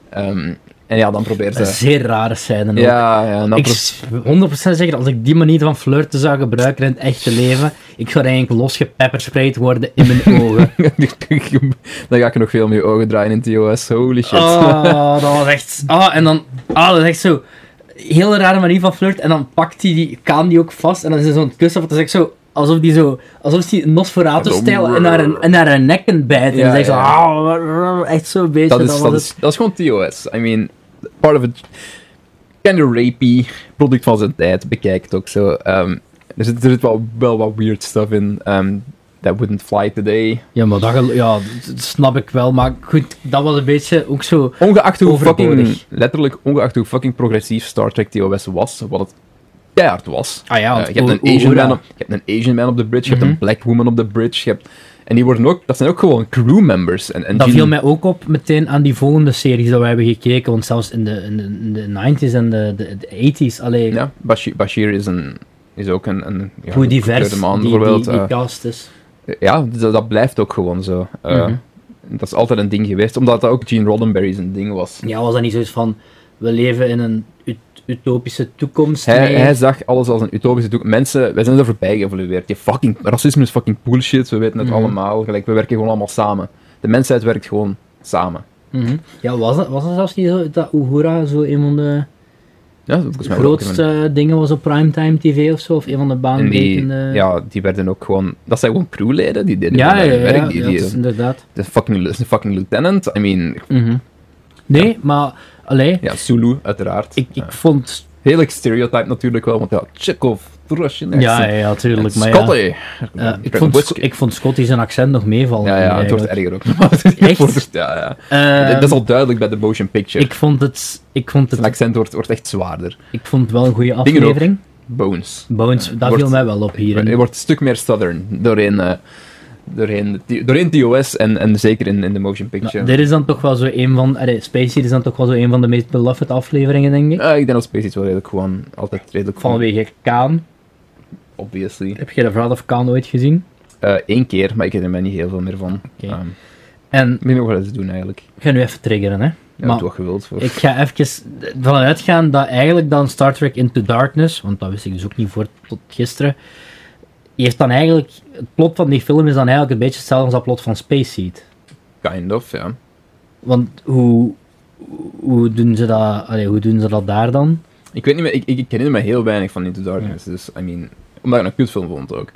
En ja, dan probeert ze... zeer rare scène. Ja, ja, dan Ik pro- s- 100% zeggen, als ik die manier van flirten zou gebruiken in het echte leven, ik zou eigenlijk losgepeppersprayed worden in mijn *laughs* ogen. dan ga ik nog veel meer ogen draaien in TOS. Holy shit. Oh, dat was echt... Oh, en dan... Oh, dat is echt zo... Heel rare manier van flirt. En dan pakt hij die... Kaan die ook vast. En dan is hij zo'n kussen. Dat is echt zo... Alsof die zo... Alsof die Nosferatu-stijl en naar een, en naar een nekken bijt. En Ja, dan ja. zo... echt zo'n beetje... dat, is, dat, het. is, dat is gewoon TOS. I mean, part of it. Kind of rapey. Product van zijn tijd. Bekijk het ook zo. Ehm, er zit, er zit wel, wel wat weird stuff in. ehm, that wouldn't fly today. Ja, maar dat, ja, dat snap ik wel. Maar goed, dat was een beetje ook zo... Ongeacht hoe fucking, letterlijk, ongeacht hoe fucking progressief Star Trek TOS was, wat het keihard was. Ah ja, want je, hebt een Asian man op, je hebt een Asian man op de bridge, je Mhm. hebt een black woman op de bridge, je hebt, en die worden ook, dat zijn ook gewoon crewmembers. En, en Dat Gene- viel mij ook op meteen aan die volgende series dat we hebben gekeken. Want zelfs in de, in de, in de 90s en de, de, de 80s, alleen Ja, Bashir, Bashir is, een, is ook een, een ja, hoe divers die, die, die eh, cast is. Ja, dat, dat blijft ook gewoon zo. Eh, Mhm. Dat is altijd een ding geweest, omdat dat ook Gene Roddenberry zijn ding was. Ja, was dat niet zoiets van, we leven in een ut- utopische toekomst? Hij, Nee. hij zag alles als een utopische toekomst. Mensen, wij zijn er voorbij geëvolueerd. Die fucking, racisme is fucking bullshit, we weten het Mhm. allemaal. Gelijk, we werken gewoon allemaal samen. De mensheid werkt gewoon samen. Mhm. Ja, was dat, was dat zelfs niet zo, dat Uhura zo een van de Ja, volgens mij een- grootste dingen was op primetime tv of zo? Of een van de die, baanbrekende... ja, die werden ook gewoon... Dat zijn gewoon crewleden, die deden ja, werk. Die, ja, die, dat is inderdaad. de fucking, fucking lieutenant. I mean, Mhm. Nee, maar, allee, ja, Sulu, uiteraard. ik, ik vond... Heel stereotype natuurlijk wel, want ja, Chekhov, Russian Ja, accent. ja, ja, tuurlijk, maar ja. Scotty. Eh, ik, vond, whisky. ik vond Scotty zijn accent nog meevallen. Ja, ja, *laughs* het wordt erger ook. Het Echt? Ja, ja. Ehm, dat is al duidelijk bij de motion picture. ik vond het, ik vond Zijn het, accent wordt, wordt echt zwaarder. ik vond het wel een goede aflevering. Bones. Bones, dat Wordt- viel mij wel op hier. Hij wordt een stuk meer southern doorheen, eh, doorheen, doorheen TOS en, en zeker in, in de motion picture. Dit is dan toch wel zo een van, allee, Spacey is dan toch wel zo een van de meest beloved afleveringen, denk ik. Eh, ik denk dat Space wel redelijk gewoon altijd redelijk Vanwege Kaan. Obviously. Heb je de Wrath of Kaan ooit gezien? Eén keer, maar ik herinner me niet heel veel meer van. Oké. Ehm, En ik weet nog wel eens doen eigenlijk. ik ga nu even triggeren, hè. Ja, Maar wat je wilt. Voor. Ik ga even vanuit uitgaan dat eigenlijk dan Star Trek Into Darkness, want dat wist ik dus ook niet voor tot gisteren, heeft dan eigenlijk, het plot van die film is dan eigenlijk een beetje hetzelfde als dat plot van Space Seed. Kind of, ja. Want hoe, hoe, doen ze dat, allee, hoe doen ze dat daar dan? Ik weet niet meer, ik, ik, ik herinner me heel weinig van Into Darkness, dus, I mean, omdat ik een kutfilm vond ook.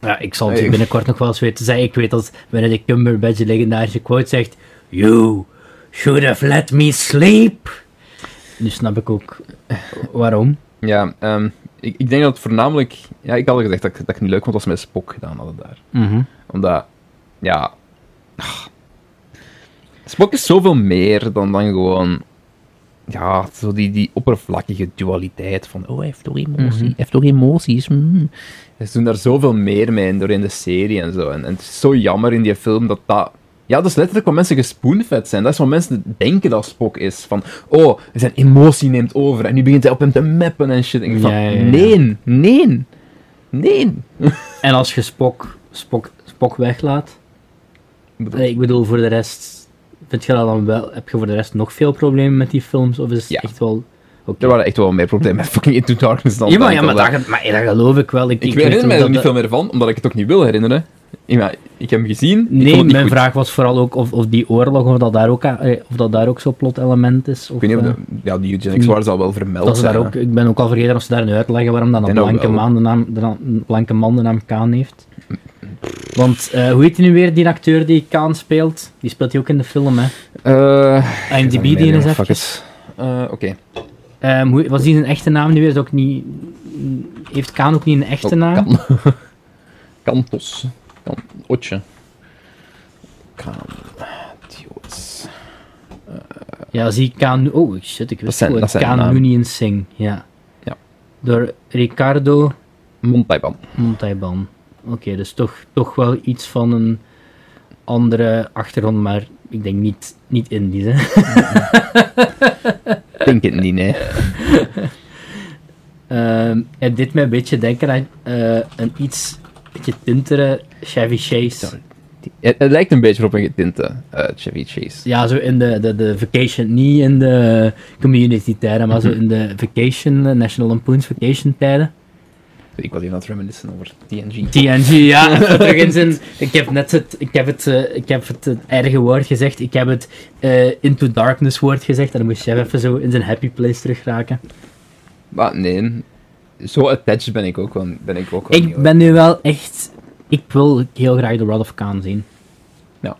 Ja, ik zal het binnenkort nog wel eens weten zeggen. Ik weet dat wanneer de Cumberbatch de legendarische quote zegt, You should have let me sleep. Nu snap ik ook waarom. Ja, ehm, ik, ik denk dat het voornamelijk... Ja, ik had al gezegd dat ik dat ik het niet leuk vond als ze met Spock gedaan hadden daar. Mhm. Omdat, ja... ah, Spock is zoveel meer dan, dan gewoon... Ja, zo die, die oppervlakkige dualiteit van... Oh, hij heeft toch emotie, Mhm. hij heeft toch emoties. mm. Ze doen daar zoveel meer mee door in de serie en zo. En, en het is zo jammer in die film dat dat... Ja, dat is letterlijk wat mensen gespoenvet zijn. Dat is wat mensen denken dat Spock is. Van, oh, zijn emotie neemt over en nu begint hij op hem te mappen en shit. En ik van, Ja, ja, ja. nee, nee, nee. En als je Spock, Spock, Spock weglaat, ik bedoel, voor de rest, vind je dat dan wel, heb je voor de rest nog veel problemen met die films? Of is het Ja. echt wel... oké? Er waren echt wel meer problemen met fucking Into Darkness dan Ja, maar, ja, maar, dat. dat, maar dat geloof ik wel. Ik, Ik, herinner dat er niet dat- veel meer van, omdat ik het ook niet wil herinneren. Ja, ik heb hem gezien. Nee, mijn goed. vraag was vooral ook of, of die oorlog, of dat daar ook, eh, of dat daar ook zo'n plot-element is. Of, Ik weet niet of eh, de, ja, die eugenics war zal wel vermeld dat ze zijn. daar ook, ik ben ook al vergeten of ze daar nu uitleggen waarom dan een blanke, man de naam, de blanke man de naam Kaan heeft. Want, eh, hoe heet hij nu weer, die acteur die Kaan speelt? Die speelt hij ook in de film, hè? Eh, IMDb ik die weet eens niet, even. Eh, Oké. Ehm, was die zijn echte naam nu weer? Is ook niet, heeft Kaan ook niet een echte Oh, naam? Kan. *laughs* Kantos. Kan. Otje. Kan. Dios. Ja, zie Kaan... nu- Oh, shit, ik wist zijn- het Kaan. Noonien Singh, ja. Ja. Door Ricardo Montaiban. Montalban. Oké, dus toch, toch wel iets van een andere achtergrond, maar ik denk niet, niet Indisch, hè. Ik denk het niet, nee. *laughs* Ehm, het deed mij een beetje denken aan eh, een iets beetje tintere Chevy Chase. Het, het lijkt een beetje op een getinte eh, Chevy Chase. Ja, zo in de, de, de vacation, niet in de community tijden, maar zo in de vacation, eh, National Lampoon's vacation tijden. Ik was even aan het reminiscen over TNG. TNG, ja. terug in zijn, ik heb net het, ik heb het, eh, ik heb het, eh, erge woord gezegd. Ik heb het eh, Into Darkness woord gezegd. En dan moest jij even zo in zijn happy place terug raken. Maar nee, zo attached ben ik ook wel, ben ik ook wel Ik ben nu wel echt... Ik wil heel graag de Rod of Khan zien. Ja.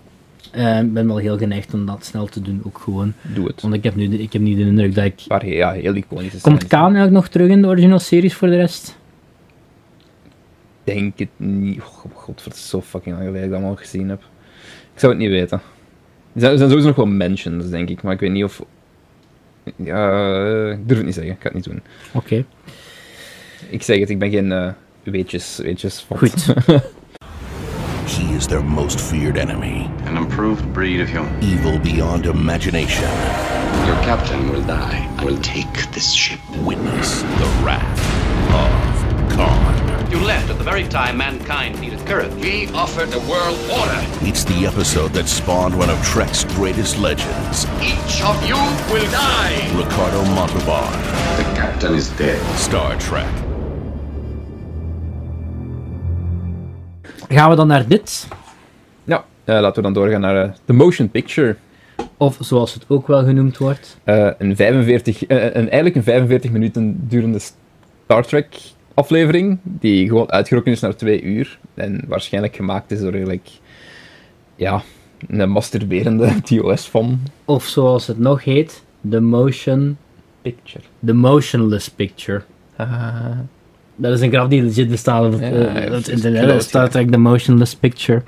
Ik ben wel heel geneigd om dat snel te doen, ook gewoon. Doe het. Want ik heb nu ik heb nu de indruk dat ik... Maar ja, heel iconische Komt. Khan eigenlijk nog terug in de original series voor de rest? Ik denk het niet. Oh, god, het is zo fucking lang geleden dat ik dat allemaal gezien heb. Ik zou het niet weten. Er zijn, er zijn sowieso nog wel mentions, denk ik, maar ik weet niet of... Ja, eh, ik durf het niet zeggen, ik ga het niet doen. Oké, Ik zeg het, ik ben geen eh weetjes, weetjes van. goed. *laughs* He is their most feared enemy, An improved breed of human. evil beyond imagination. Your captain will die. I will take this ship. Witness the wrath of Khan. You left at the very time mankind needed courage. We offered the world order. It's the episode that spawned one of Trek's greatest legends, Each of you will die. Ricardo Montalban. The captain is dead. Star Trek. Gaan we dan naar dit? Ja, eh, laten we dan doorgaan naar eh, de motion picture. Of zoals het ook wel genoemd wordt. Eh, een, 45, eh, een, eigenlijk een 45 minuten durende Star Trek aflevering, die gewoon uitgerokken is naar twee uur. En waarschijnlijk gemaakt is door eigenlijk, ja, een masturberende *laughs* TOS-fan. Of zoals het nog heet, The Motion... Picture. The Motionless Picture. Ah. Dat is een grap die legit bestaat. Ja, dat het is in de kloot, Star ja. Trek The Motionless Picture.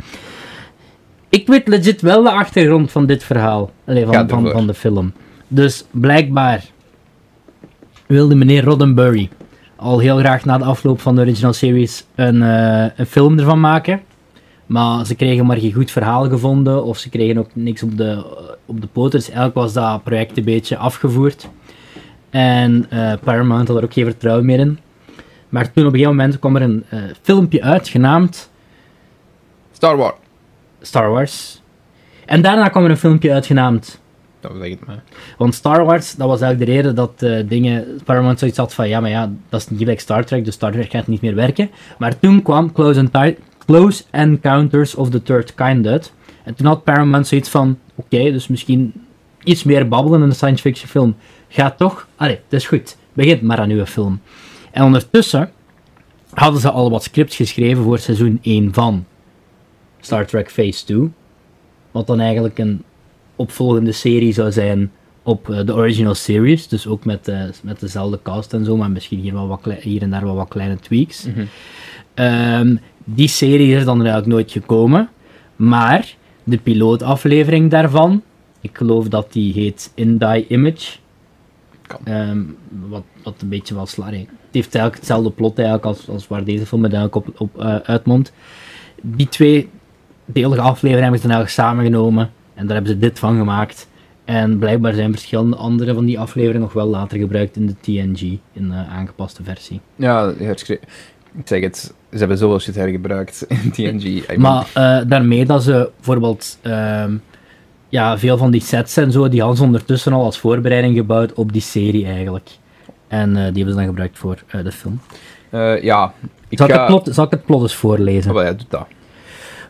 Ik weet legit wel de achtergrond van dit verhaal. Allee, van, van, van de film. Dus blijkbaar wilde meneer Roddenberry al heel graag na de afloop van de original series een, eh, een film ervan maken. Maar ze kregen maar geen goed verhaal gevonden, of ze kregen ook niks op de, op de poten. Dus eigenlijk was dat project een beetje afgevoerd. En eh, Paramount had er ook geen vertrouwen meer in. Maar toen op een gegeven moment kwam er een eh, filmpje uit, genaamd Star Wars. Star Wars. En daarna kwam er een filmpje uit, genaamd Nou, zeg het maar. Want Star Wars, dat was eigenlijk de reden dat eh, dingen, Paramount zoiets had van, ja, maar ja, dat is niet gelijk Star Trek, dus Star Trek gaat niet meer werken. Maar toen kwam Close, Encounters of the Third Kind uit. En toen had Paramount zoiets van, oké, dus misschien iets meer babbelen in een science fiction film. Gaat toch? Allee, het is goed. Begint maar aan uw film. En ondertussen hadden ze al wat scripts geschreven voor seizoen 1 van Star Trek Phase 2. Wat dan eigenlijk een opvolgende serie zou zijn op eh, de original series. Dus ook met, eh, met dezelfde cast en zo, maar misschien hier, wel wat hier en daar wel wat kleine tweaks. Ehm, die serie is dan eigenlijk nooit gekomen. Maar de pilootaflevering daarvan, ik geloof dat die heet In Thy Image. Ehm, wat, wat een beetje wel slaat. Het heeft eigenlijk hetzelfde plot eigenlijk als, als waar deze film het eigenlijk op, op eh, uitmondt. Die twee delige afleveringen hebben ze dan eigenlijk samengenomen. En daar hebben ze dit van gemaakt. En blijkbaar zijn verschillende andere van die afleveringen nog wel later gebruikt in de TNG, in de aangepaste versie. Ja, ik zeg het, ze hebben zoveel shit hergebruikt *laughs* in TNG. Maar eh, daarmee dat ze bijvoorbeeld ehm, ja, veel van die sets en zo, die hadden ze ondertussen al als voorbereiding gebouwd op die serie eigenlijk. En eh, die hebben ze dan gebruikt voor eh, de film. eh, ja, ik Zal ik, ga... het plot, zal ik het plot eens voorlezen? Oh, ja, doe dat.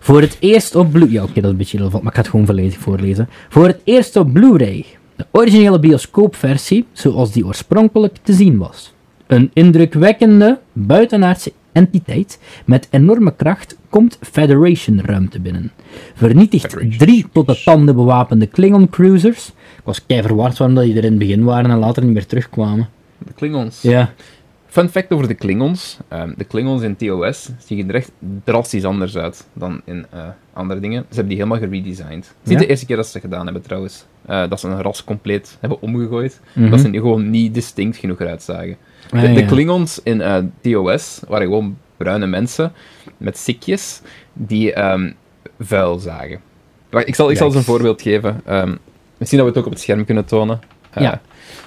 Voor het eerst op Blu... Ja, oké, dat is een beetje relevant, maar ik ga het gewoon volledig voorlezen. Voor het eerst op Blu-ray. De originele bioscoopversie, zoals die oorspronkelijk te zien was. Een indrukwekkende, buitenaardse entiteit met enorme kracht komt Federation-ruimte binnen. Vernietigt Federation. drie tot de tanden bewapende Klingon-cruisers. Ik was kei verward waarom dat die er in het begin waren en later niet meer terugkwamen. De Klingons. Ja. Fun fact over de Klingons. Ehm, de Klingons in TOS zien er echt drastisch anders uit dan in eh, andere dingen. Ze hebben die helemaal geredesigned. Het is niet Ja? de eerste keer dat ze dat gedaan hebben trouwens. Eh, dat ze een ras compleet hebben omgegooid. Mhm. Dat ze nu gewoon niet distinct genoeg eruit zagen. De, Ah, de. Klingons in eh, TOS waren gewoon bruine mensen met sikjes die ehm, vuil zagen. Ik zal, ik zal eens een voorbeeld geven. Ehm, misschien dat we het ook op het scherm kunnen tonen. Eh, Ja.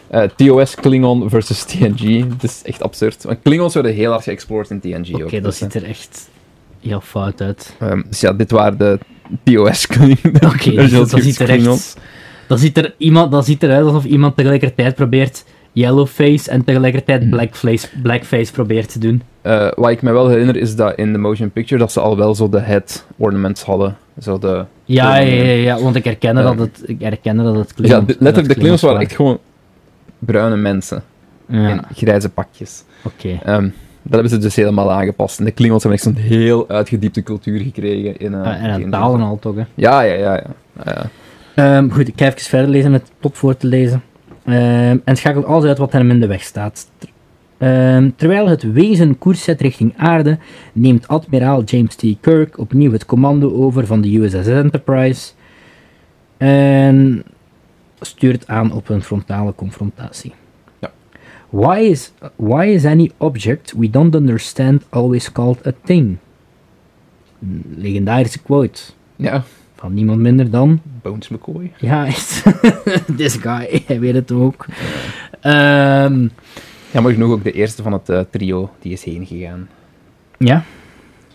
eh, TOS Klingon versus TNG. Het is echt absurd. Want Klingons worden heel hard geëxplored in TNG Oké, ook. dat Dus, ziet er echt heel fout uit. eh, ehm, dus ja, dit waren de TOS *laughs* Klingons. Oké, dus dat ziet er echt... Dan ziet er, iemand, dan ziet eruit alsof iemand tegelijkertijd probeert yellowface en tegelijkertijd blackface, blackface probeert te doen. Eh, wat ik me wel herinner is dat in de motion picture dat ze al wel zo de head ornaments hadden. Zo de... Ja, ja, ja, ja, want ik herkende dat het, ik herkende dat het ja, de- letterlijk, de Klingons waren echt gewoon bruine mensen Ja, in grijze pakjes. oké. Ehm, dat hebben ze dus helemaal aangepast. En de Klingons hebben echt zo'n heel uitgediepte cultuur gekregen. In, eh, Ah, en talen al toch, hè. Ja, ja, ja. ja. ja, ja. Ehm, goed, ik ga even verder lezen met het plot voor te lezen. Ehm, en schakelt alles uit wat hem in de weg staat. Ehm, terwijl het wezen koers zet richting aarde, neemt admiraal James T. Kirk opnieuw het commando over van de USS Enterprise. En stuurt aan op een frontale confrontatie. Ja. Why is, why is any object we don't understand always called a thing? Een legendarische quote Ja, van niemand minder dan Bones McCoy. ja. *laughs* This guy, hij weet het ook. Ehm, Ja, maar genoeg ook de eerste van het eh, trio die is heen gegaan. ja,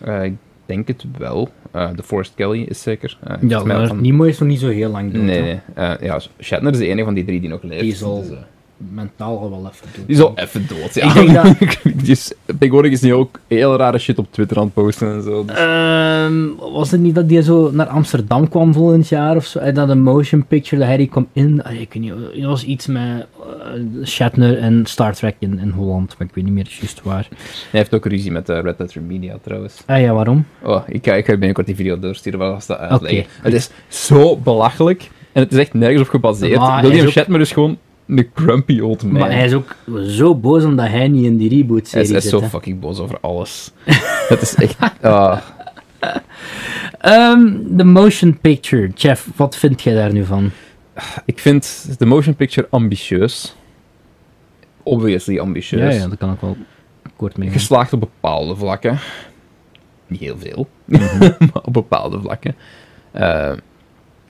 Eh, ik denk het wel. Eh de Forrest Kelly is zeker. Ja maar van- Nimoy is nog niet zo heel lang dood. Nee, ja, Shatner is de enige van die drie die nog leeft. Die is al dus, mentaal al wel even dood. die is al even dood, ja. Ik denk dat- *laughs* is, tegenwoordig is hij ook heel rare shit op Twitter aan het posten en zo. dus- Ehm, was het niet dat hij zo naar Amsterdam kwam volgend jaar of zo? En dat een motion picture, dat hij kwam in. Ah, ik weet niet, er was iets met eh, Shatner en Star Trek in, in Holland, maar ik weet niet meer juist waar. Hij heeft ook ruzie met eh, Red Letter Media trouwens. Ah ja, waarom? Oh, ik ga, ik ga binnenkort die video doorsturen waar was dat uitleggen. Het is zo belachelijk en het is echt nergens op gebaseerd. Maar William Shatner is gewoon *laughs* een grumpy old man. Maar hij is ook zo boos omdat hij niet in die Hij reboot-serie is, hij is zit. zo fucking boos over alles. *laughs* het is echt... ah. *laughs* Ehm, de motion picture. Jeff, wat vind jij daar nu van? ik vind de motion picture ambitieus. Obviously ambitieus. dat kan ik wel kort mee. Geslaagd op bepaalde vlakken. Niet heel veel, Mhm. maar op bepaalde vlakken. Eh,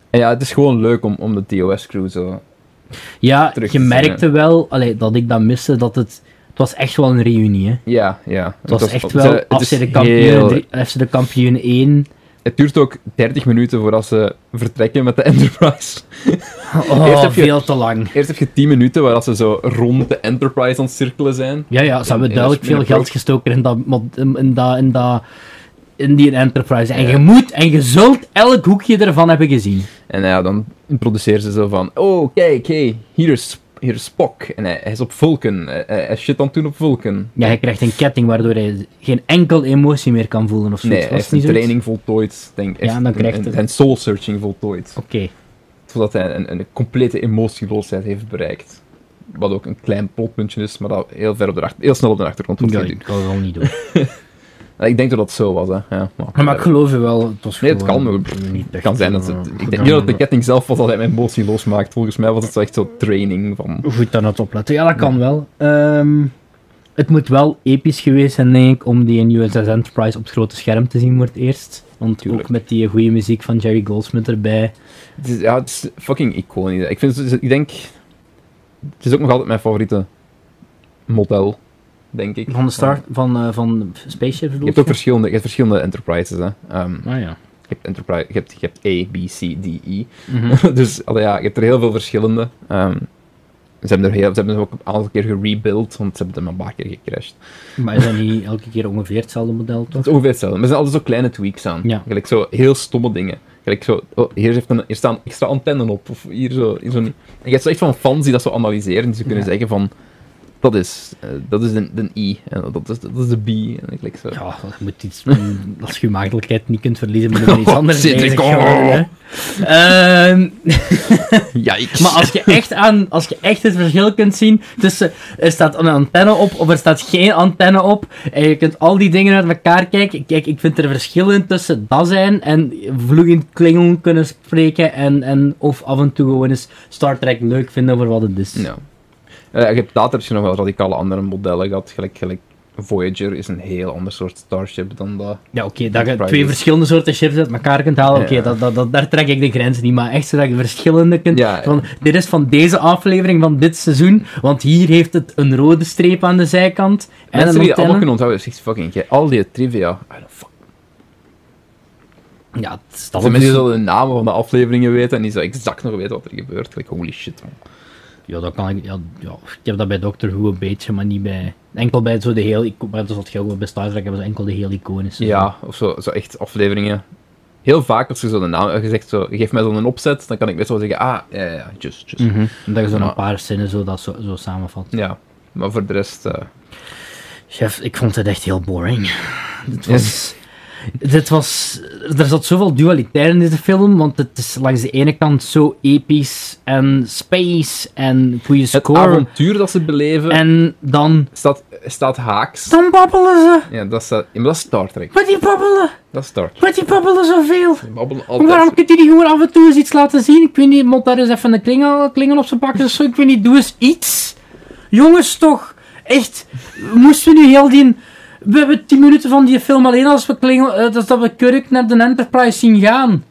en ja, het is gewoon leuk om, om de TOS-crew zo... Ja, je merkte wel allee, dat ik dat miste, dat het... Het was echt wel een reunie, hè. Ja, ja. Het was echt wel FC de, heel- kampioen, FC de kampioen 1 het duurt ook 30 minuten voordat ze vertrekken met de Enterprise. *laughs* Oh, Eerst heb je- veel te lang. Eerst heb je 10 minuten waar ze zo rond de Enterprise aan het cirkelen zijn. Ja, ja, ze hebben duidelijk veel geld gestoken in, dat, in, dat, in, dat, in die Enterprise. En je moet en je zult elk hoekje ervan hebben gezien. En ja, dan introduceren ze zo van... Oh, kijk, hey, hier is, hier is Spock. En hij, hij is op Vulcan. Hij, hij hij is shit aan het doen op Vulcan. Ja, je krijgt een ketting waardoor hij geen enkel emotie meer kan voelen of zoiets. Nee, hij heeft een training voltooid. Denk, Ja, en dan krijgt hij hij- zijn soul-searching voltooid. Oké. Zodat hij een, een complete emotieloosheid heeft bereikt. Wat ook een klein plotpuntje is, maar dat heel, ver op de achter, heel snel op de achtergrond wordt Ja, ik kan het wel niet doen. *laughs* Ik denk dat dat zo was, hè. Ja, maar, Maar ik geloof je wel. Het was Nee, het kan, niet Het echt, kan zijn dat eh, het... Ik denk niet dat de dan- ketting zelf was dat hij mij emotieloos maakt. Volgens mij was het echt zo training van... Goed aan het opletten. Ja, dat kan wel. Ehm, het moet wel episch geweest zijn, denk ik, om die in USS Enterprise op het grote scherm te zien voor het eerst. Want Tuurlijk. ook met die goede muziek van Jerry Goldsmith erbij. Het is, ja, het is fucking iconisch. Ik, vind, ik denk... Het is ook nog altijd mijn favoriete model, denk ik. Van de start van, eh van Spaceship Je hebt ook verschillende, je hebt verschillende enterprises, hè. Ehm, Ah ja. je, hebt enterprise, je, hebt, je hebt A, B, C, D, E. Mhm. *laughs* dus allee, ja, je hebt er heel veel verschillende. Ehm, ze hebben er heel, ze hebben er ook een aantal keer gerebuild, want ze hebben er maar een paar keer gecrashed. maar is dat niet *laughs* elke keer ongeveer hetzelfde model, Het toch? is ongeveer hetzelfde, maar er zijn altijd zo kleine tweaks aan. Ja. Gelijk zo heel stomme dingen. Gelijk zo, oh, hier, heeft een, hier staan extra antennen op, of hier zo, hier zo. En je hebt zo echt van fans die dat zo analyseren, die ze kunnen Ja. zeggen van, dat is, eh, dat is de, de I, en dat is, dat is de B, en ik like zo. Ja, je moet iets, *laughs* mm, als je maagdelijkheid niet kunt verliezen, moet je iets *laughs* anders Zit ik, bezig oh. Ehm. *laughs* Maar als je echt, aan, als je echt het verschil kunt zien tussen er staat een antenne op of er staat geen antenne op en je kunt al die dingen uit elkaar kijken. Kijk, ik vind er verschillen tussen dat zijn en vloeiend Klingon kunnen spreken en, en of af en toe gewoon eens Star Trek leuk vinden voor wat het is. Ja. Eh, je hebt, later heb je nog wel radicale andere modellen gehad, gelijk, gelijk Voyager is een heel ander soort starship dan dat. Ja, oké, dat je twee verschillende soorten chips uit elkaar kunt halen, oké, dat, dat, dat, daar trek ik de grens niet. Maar echt zodat je verschillende kunt... Ja. Van, dit is van deze aflevering van dit seizoen, want hier heeft het een rode streep aan de zijkant. En Mensen die dat allemaal kunnen onthouden, is echt fucking gek. Al die trivia. Fuck. Ja, het is Dat dat mensen de namen van de afleveringen weten en die zo exact nog weten wat er gebeurt. Like, holy shit, man. Ja, dat kan ik... Ja, ja, ik heb dat bij Doctor Who een beetje, maar niet bij... Enkel bij zo de heel... Maar dat is wat bij Star Trek hebben, ze enkel de heel iconische. Ja, of zo, zo echt afleveringen. Heel vaak als je zo de naam je zegt, zo, geef mij zo'n opzet, dan kan ik best wel zeggen, ah, ja, ja, just, just. Mhm. En dat je zo Ja. een paar zinnen zo, dat zo, zo samenvat. Ja, maar voor de rest, eh, Chef, ik vond het echt heel boring. Dit was... Dit was... Er zat zoveel dualiteit in deze film, want het is langs de ene kant zo episch en space en goede het score. avontuur dat ze beleven En dan... staat, staat haaks. Dan babbelen ze! Ja, dat is, eh, maar dat is Star Trek. Maar die babbelen! Dat is Star Trek. Maar die babbelen zoveel! Die babbelen Waarom altijd. kunt u niet gewoon af en toe eens iets laten zien? Ik weet niet, moet daar eens even een klingel, klingel op zijn pakken of zo. Ik weet niet, doe eens iets. Jongens, toch. Echt. Moesten we nu heel die... We hebben 10 minuten van die film alleen als we klingel... eh, dat, we Kirk naar de Enterprise zien gaan.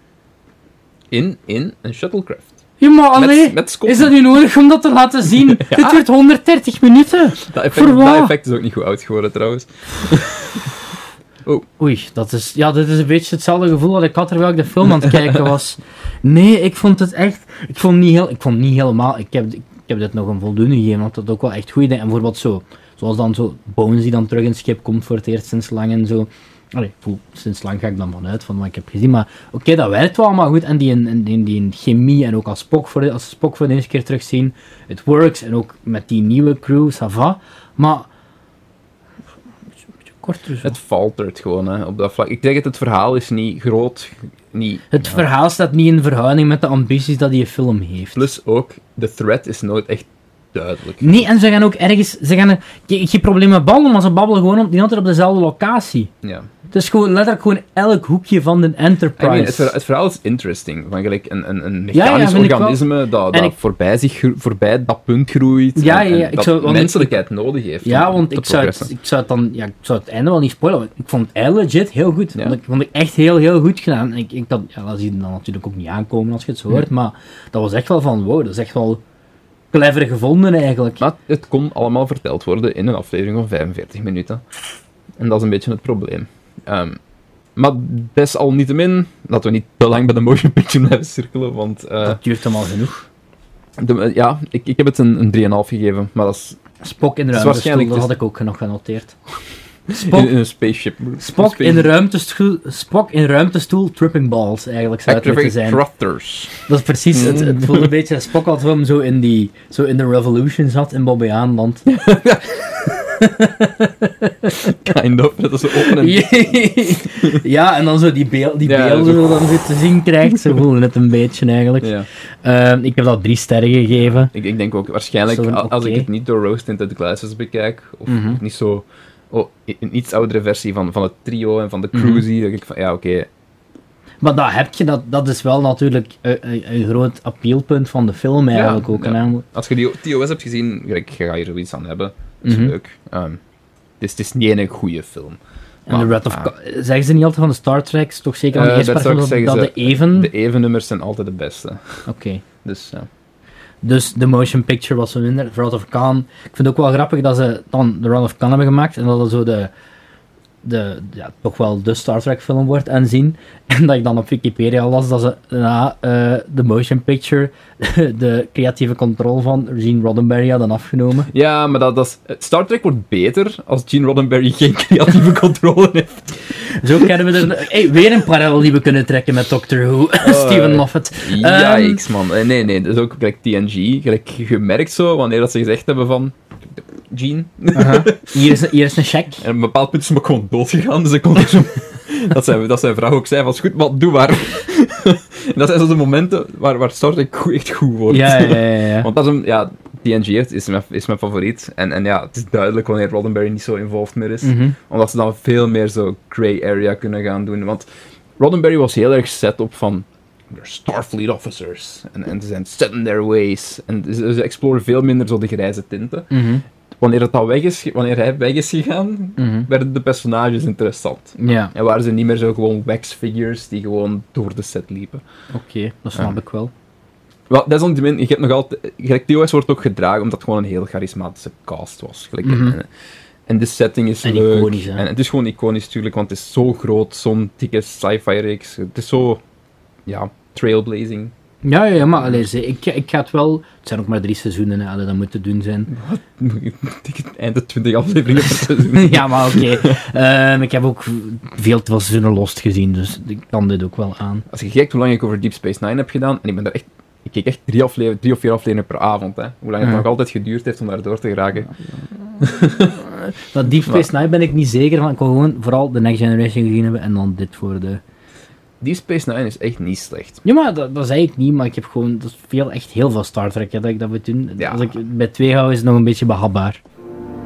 In, in een shuttlecraft. Ja, maar Met- alleen... met is dat nu nodig om dat te laten zien? *laughs* Dit duurt 130 minuten. Dat effect, Voor wat? dat effect is ook niet goed oud geworden, trouwens. *laughs* Oei, dat is, ja, dit is een beetje hetzelfde gevoel dat ik had terwijl ik de film aan het kijken was. Nee, ik vond het echt... Ik vond niet, heel, ik vond niet helemaal... Ik heb, ik heb dit nog een voldoende gegeven, want dat ook wel echt goede dingen. En bijvoorbeeld zo... Zoals dan zo Bones die dan terug in schip komt voor het eerst sinds lang en zo. Allee, voel, sinds lang ga ik dan vanuit van wat ik heb gezien. Maar oké, dat werkt wel allemaal goed. En die, in- die, die, in chemie en ook als Spock voor de, als Spock voor de eerste keer terugzien. Het works. En ook met die nieuwe crew, ça va. Maar... Korter zo. Het faltert gewoon, hè, op dat vlak. Ik zeg het, het verhaal is niet groot, niet... Het verhaal staat niet in verhouding met de ambities dat die film heeft. Plus ook, de threat is nooit echt duidelijk. Nee, en ze gaan ook ergens... Ze gaan ge- geen probleem met babbelen, maar ze babbelen gewoon op, niet altijd op dezelfde locatie. Ja. Het is gewoon letterlijk gewoon elk hoekje van de I Enterprise. mean, het, verhaal, het verhaal is interesting. Van gelijk een, een, een Ja, ja, mechanisch wel. organisme dat, En dat ik- voorbij, zich, voorbij dat punt groeit. Ja, en, dat zou- menselijkheid nodig heeft. ja, want ik zou, het, ik, zou het dan, ja, ik zou het einde wel niet spoilen, ik vond het einde legit heel goed. Vond ik vond ik echt heel, heel goed gedaan. En ik, ik dat, ja, dat zie je dan natuurlijk ook niet aankomen als je het zo hoort, maar dat was echt wel van, wow, dat is echt wel clever gevonden eigenlijk. Maar het kon allemaal verteld worden in een aflevering van 45 minuten. En dat is een beetje het probleem. Ehm, maar desalniettemin, laten we niet te lang bij de motion picture blijven cirkelen, want eh, Dat duurt hem al genoeg. de- ja, ik, ik heb het een, een 3,5 gegeven, maar dat is Spock in de waarschijnlijk dat dus- had ik ook nog genoteerd. Spock, in een spaceship. Spock, in ruimtestoel, Spock in ruimtestoel, tripping balls, eigenlijk zou het moeten zijn. Thrusters. Dat is precies, het, het voelde een beetje, Spock had hem zo in, die, zo in de Revolution zat in Bobbejaanland. *laughs* Kind of. Dat is zo open en... *laughs* ja, en dan zo die, beel, die Ja, beelden zo- dan te zien krijgt, zo voelde het een beetje eigenlijk. Ja. Ehm, ik heb dat drie sterren gegeven. Ik, ik denk ook waarschijnlijk, Zo als ik het niet door Rose Tinted Glasses bekijk, of Mhm. niet zo... Oh, een iets oudere versie van, van het trio en van de cruisy, denk ik van, ja, oké. Maar dat heb je, dat, dat is wel natuurlijk een, een, een groot appealpunt van de film eigenlijk ook. ja. en Als je die TOS hebt gezien, gelijk, je gaat hier zoiets aan hebben. Dat is Mhm. leuk. Ehm, het, is, het is niet een goede film. En de Wrath of ah. Zeggen ze niet altijd van de Star Treks, toch zeker aan de Eh, eerste dat zou dat, ik de even... De even nummers zijn altijd de beste. Oké. Dus ja. Dus de motion picture was zo minder. Wrath of Khan. Ik vind het ook wel grappig dat ze dan de Wrath of Khan hebben gemaakt en dat het zo de, de ja, toch wel de Star Trek film wordt aanzien. *laughs* En dat ik dan op Wikipedia las dat ze na eh, de motion picture *laughs* de creatieve controle van Gene Roddenberry hadden afgenomen. Ja, maar dat, dat is, Star Trek wordt beter als Gene Roddenberry *laughs* geen creatieve controle heeft. Zo kennen we er... Hey, weer een parallel die we kunnen trekken met Doctor Who. Steven Moffat. Yikes, man. Eh, Nee, nee, dat is ook gelijk TNG. Gelijk gemerkt zo, wanneer dat ze gezegd hebben van... Gene. Aha. Hier, is, hier is een check. En op een bepaald punt is ook gewoon doodgegaan, dus ik kon er zo... *laughs* dat, zijn, dat zijn vrouw ook zei van, is goed, maar doe maar. en *laughs* dat zijn zo de momenten waar, waar Star Trek goed- echt goed wordt. Ja, ja, ja. ja. *laughs* Want dat is een... Ja, TNG is- is mijn, is mijn favoriet. En, en ja, het is duidelijk wanneer Roddenberry niet zo involved meer is. Mhm. Omdat ze dan veel meer zo grey area kunnen gaan doen. Want Roddenberry was heel erg set op van... "They're Starfleet officers. En, en ze zijn set in their ways. En ze, ze exploren veel minder zo de grijze tinten. Mhm. Wanneer, het al weg is, wanneer hij weg is gegaan, Mhm. werden de personages interessant. Ja, En waren ze niet meer zo gewoon wax figures die gewoon door de set liepen. oké. Dat snap Ja. ik wel. Wel, desalniettemin, je hebt nog altijd... Gelijk TOS wordt ook gedragen omdat het gewoon een heel charismatische cast was. Gelijk, Mhm. en, en de setting is En leuk. iconisch. En het is gewoon iconisch, natuurlijk, want het is zo groot, zo'n dikke sci-fi-reeks. Het is zo... Ja, trailblazing. Ja, ja, ja, maar allee, ze- ik, ik ga het wel... Het zijn ook maar drie seizoenen, hè, dat moet te doen zijn. *laughs* Dikke *laughs* Einde 20 afleveringen per seizoen. *laughs* ja, maar oké. Ehm, ik heb ook veel te veel seizoenen lost gezien, dus ik kan dit ook wel aan. Als je kijkt hoe lang ik over Deep Space Nine heb gedaan, en ik ben er echt... Ik keek echt drie, aflever, drie of vier afleveringen per avond, hè. Hoe lang het Ja. nog altijd geduurd heeft om daar door te geraken. Dat Deep Space Nine ben ik niet zeker van. Ik wil gewoon vooral de Next Generation gezien hebben en dan dit voor de... Deep Space Nine is echt niet slecht. Ja, maar dat, dat zei ik niet, maar ik heb gewoon... Dat veel, echt heel veel Star Trek, hè, dat ik dat moet doen. Ja. Als ik bij twee hou, is het nog een beetje behapbaar.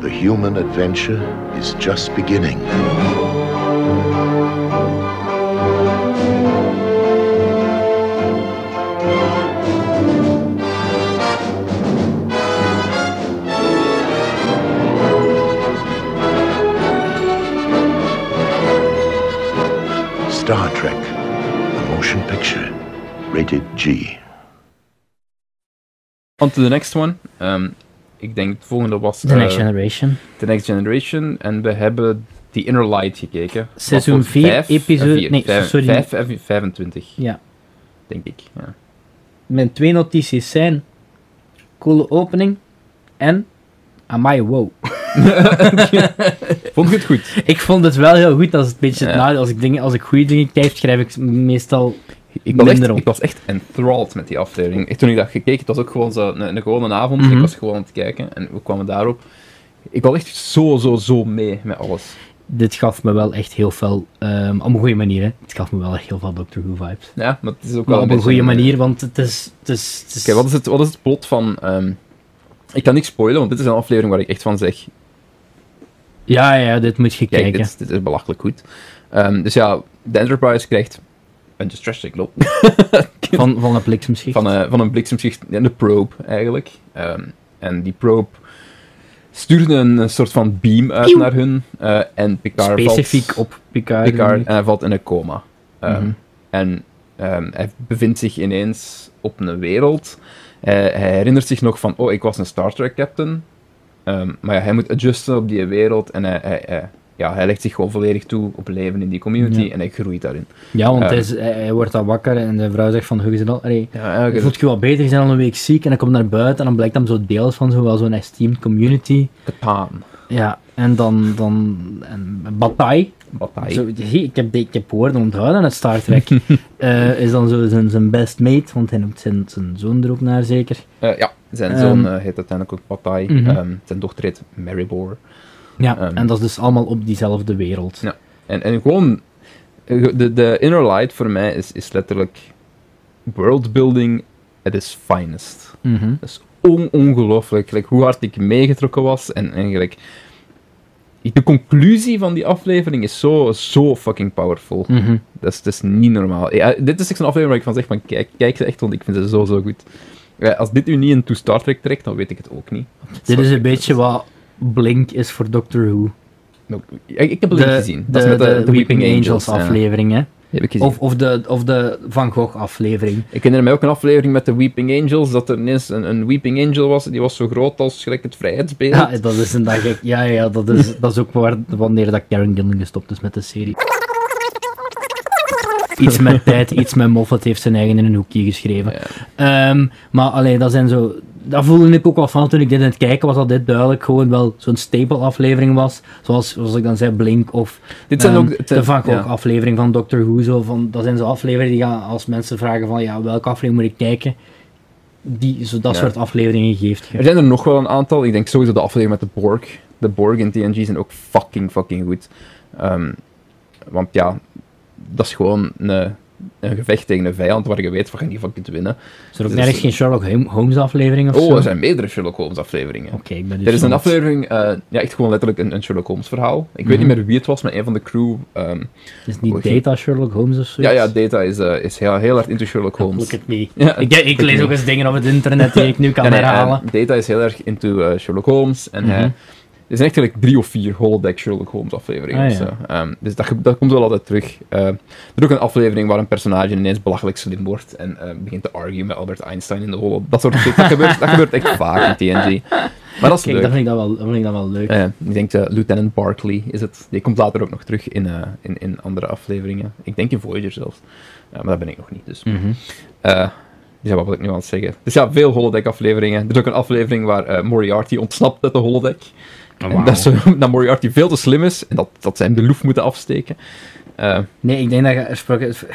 The human adventure is just beginning. Star Trek, motion picture, rated G. On to the next one. Ehm, ik denk het volgende was... The eh, Next Generation. The Next Generation. En we hebben The Inner Light gekeken. Seizoen Wat voor vier, vijf- episode- eh, vier, nee, vijf- sorry. vijf en 25, Ja. denk ik. Ja. Mijn twee notities zijn... Coole opening en... Amai, wow. *laughs* Vond je het goed? Ik vond het wel heel goed. Dat is een beetje het Ja. nadeel. Als ik, dingen, als ik goede dingen kijk, schrijf ik meestal Ik was, echt, minder op. ik was echt enthralled met die aflevering. Echt, toen ik dat gekeken, het was ook gewoon zo een, een gewone avond. Mhm. Ik was gewoon aan het kijken en we kwamen daarop. Ik was echt zo, zo, zo mee met alles. Dit gaf me wel echt heel veel... ehm, op een goede manier, hè. Het gaf me wel echt heel veel Doctor Who vibes. Ja, maar het is ook Maar wel op een goede manier, want het is... Het is, het is Oké, wat, is het, wat is het plot van... ehm, ik kan niet spoilen, want dit is een aflevering waar ik echt van zeg... Ja, ja, dit moet je Kijk, kijken. dit, dit is belachelijk goed. Ehm, dus ja, de Enterprise krijgt een distress *laughs* signal Van, van een bliksemschicht. van, een, van een bliksemschicht, een probe eigenlijk. Ehm, en die probe stuurde een, soort van beam uit naar hun. eh, en Picard Specifiek valt, op Picard. Picard, en hij valt in een coma. Ehm, Mhm. En ehm, hij bevindt zich ineens op een wereld. Hij, hij herinnert zich nog van, oh, ik was een Star Trek captain. Ehm, maar ja, hij moet adjusten op die wereld en hij, hij, hij, ja, hij legt zich gewoon volledig toe op leven in die community Ja. en hij groeit daarin. Ja, want Ehm. hij, is- hij, hij wordt dan wakker en de vrouw zegt van, hoe is het al? Allee, Ja, voelt je wat beter, je bent al een week ziek en dan komt naar buiten en dan blijkt hem zo deel van zo, zo'n esteemed community. Catan, Ja, en dan, dan en Bataille, Bataille. Zo, ik, heb, ik heb woorden onthouden uit Star Trek. *laughs* Eh, is dan zo zijn, zijn best mate, want hij noemt zijn, zijn zoon er ook naar zeker. Eh, ja, zijn zoon eh, heet uiteindelijk ook Bataille. Mhm. Ehm, zijn dochter heet Maribor. Ja, Ehm. en dat is dus allemaal op diezelfde wereld. Ja. En, en gewoon, de, de Inner Light voor mij is, is letterlijk worldbuilding at its finest. Dat is on ongelooflijk, like, hoe hard ik meegetrokken was. En, en gelijk, de conclusie van die aflevering is zo, zo fucking powerful. Mhm. Dat is, dat is niet normaal. Ja, dit is echt een aflevering waar ik van zeg van kijk, kijk ze echt, want ik vind ze zo, zo goed. Ja, als dit u niet into Star Trek trekt, dan weet ik het ook niet. Dit is een beetje wat Blink is voor Doctor Who. Nou, Ik, ik heb het De, gezien. de, Dat is met de Weeping Angels, ja. aflevering, hè. Heb ik. Of, of, de, of de Van Gogh aflevering. Ik herinner mij ook een aflevering met de Weeping Angels, dat er ineens een, een Weeping Angel was, die was zo groot als gelijk het vrijheidsbeeld. Ja, dat is een dag. Ja, ja, dat is, dat is ook waar, wanneer dat Karen Gillan gestopt is met de serie. Iets met tijd, iets met Moffat heeft zijn eigen in een hoekje geschreven. Ja. Ehm, maar alleen dat zijn zo. Daar voelde ik ook wel van toen ik dit aan het kijken was, dat dit duidelijk gewoon wel zo'n staple aflevering was. Zoals, zoals ik dan zei, Blink of Dit zijn ehm, ook... de Van ja. aflevering van Doctor Who. Zo van, dat zijn zo afleveringen die gaan, als mensen vragen van ja, welke aflevering moet ik kijken, die zo dat Ja. soort afleveringen geeft. je. Er zijn er nog wel een aantal. Ik denk sowieso de aflevering met de Borg. De Borg in TNG zijn ook fucking, fucking goed. Ehm, want ja, dat is gewoon een, een gevecht tegen een vijand waar je weet van je niet van kunt winnen. Is er ook Dus- nergens geen Sherlock Holmes aflevering of zo? Oh, er zijn meerdere Sherlock Holmes afleveringen. Oké, ik ben dus Er is een aflevering, eh, ja, echt gewoon letterlijk een, een Sherlock Holmes verhaal. Ik weet Mhm. niet meer wie het was, maar een van de crew. ehm, Is het niet. Data Sherlock Holmes of zo? ja, ja, Data is, eh, is heel, heel hard into Sherlock Holmes. Look at me. Ja, Ik, ik lees ook eens dingen op het internet die ik nu *laughs* kan Ja, nee, eh, herhalen. Data is heel erg into Sherlock Holmes. En hij, Mhm. Er zijn echt gelijk drie of vier holodeck Sherlock Holmes afleveringen. Ah, of ja. zo. Ehm, dus dat, dat komt wel altijd terug. Eh, er is ook een aflevering waar een personage ineens belachelijk slim wordt en eh, begint te arguen met Albert Einstein in de holo. Dat soort shit. Dat gebeurt, dat gebeurt echt vaak in TNG. Maar dat is Kijk, leuk. dat vind ik dan wel, dat vind ik dan wel leuk. Eh, ik denk uh, Lieutenant Barkley is het. Die komt later ook nog terug in, eh, in, in andere afleveringen. Ik denk in Voyager zelfs. Maar dat ben ik nog niet. Dus. Eh, dus ja, wat wil ik nu aan het zeggen? Dus ja, veel holodeck-afleveringen. Er is ook een aflevering waar eh, Moriarty ontsnapt uit de holodeck. Oh, En dat, zo- *laughs* dat Moriarty veel te slim is en dat, dat ze hem de loef moeten afsteken. Eh Nee, ik denk dat je er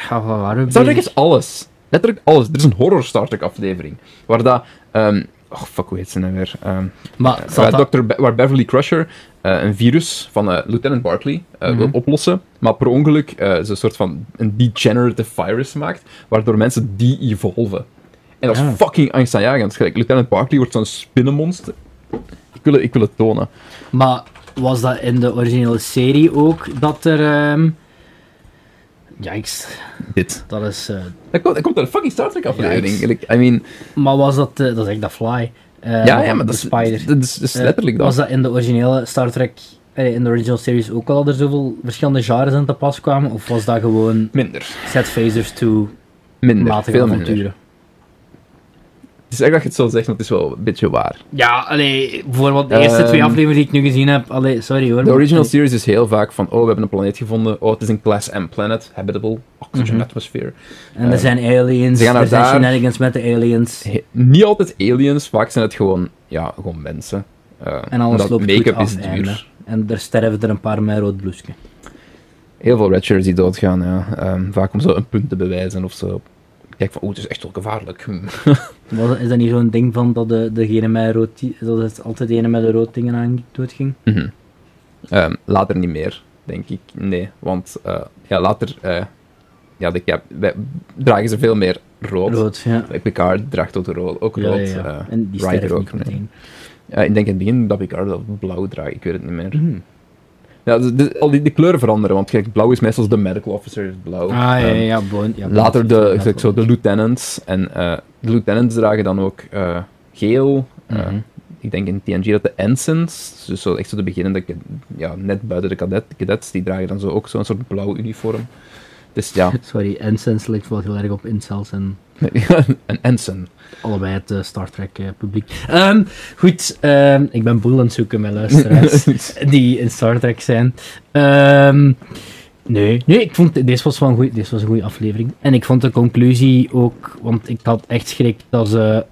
waar waren we Star Trek is alles. Letterlijk alles. Er is een horror Star Trek aflevering. Waar dat... ehm, oh, fuck, hoe heet ze nou weer? Ehm, Maar waar, zat dat- Dr. Be- waar Beverly Crusher eh, een virus van eh, Lieutenant Barkley eh, Mhm. wil oplossen, maar per ongeluk eh, ze een soort van een degenerative virus maakt, waardoor mensen de-evolven. En dat is Ah. fucking angstaanjagend. Lieutenant Barkley wordt zo'n spinnenmonster. Ik wil, het, ik wil het tonen. Maar was dat in de originele serie ook dat er... ehm Yikes, Dit. dat is... eh, Dat komt, dat komt uit een fucking Star Trek aflevering. Like, I mean, maar was dat... eh, dat is echt dat Fly. eh, ja, van ja, maar dat is, Spider. dat is, dat is Eh, letterlijk dat. Was dat in de originele Star Trek... eh, in de original series ook al dat er zoveel verschillende genres aan te pas kwamen? Of was dat gewoon Minder. set phasers to Minder. matige veel minder. Het is erg dat je het zo zegt, maar het is wel een beetje waar. Ja, allee, bijvoorbeeld de eerste twee Ehm, afleveringen die ik nu gezien heb, allee, sorry hoor. De maar- original series is heel vaak van, oh, we hebben een planeet gevonden. Oh, het is een Class M planet, habitable, oxygen Mhm. atmosphere. En er eh, zijn aliens, ze gaan er zijn shenanigans met de aliens. He- niet altijd aliens, vaak zijn het gewoon, ja, gewoon mensen. Eh, En alles loopt make-up goed is af, einde. duur. En er sterven er een paar met rood blouseje. Heel veel redshirts die doodgaan, ja. Ehm, vaak om zo een punt te bewijzen of zo. Kijk van, oeh, het is echt wel gevaarlijk. Hm. *laughs* Was- Is dat niet zo'n ding van dat de, degene met rood, die- dat het altijd degene met de rood dingen aan doodging? Mhm. Ehm, later niet meer, denk ik. Nee, want eh, ja, later eh, ja, de cap, wij, dragen ze veel meer rood. Rood, ja. Picard draagt ook rood. Ook rood. ja, ja. eh, en die sterven ook. niet nee. ik denk in het begin dat Picard dat blauw draagt, ik weet het niet meer. Hmm. Ja, de, de- al die, die kleuren veranderen, want kijk, blauw is meestal de medical officer is blauw. Ah, ja, ja, Ehm, ja, later de, gelijk zo, de lieutenants. En eh, de lieutenants dragen dan ook eh, geel. Eh, Mhm. Ik denk in TNG dat de ensigns, dus zo, echt zo de beginnende, ja, net buiten de cadet, cadets, die dragen dan zo ook zo'n soort blauw uniform. Dus ja, *laughs* Sorry, Ensigns lijkt wel heel erg op incels en *laughs* een ensign. Allebei het eh, Star Trek eh, publiek. Ehm, goed, ehm, ik ben boel aan het zoeken met luisteraars *laughs* die in Star Trek zijn. Ehm, nee, nee, ik vond deze was wel een goeie, deze was een goede aflevering. En ik vond de conclusie ook, want ik had echt schrik dat ze.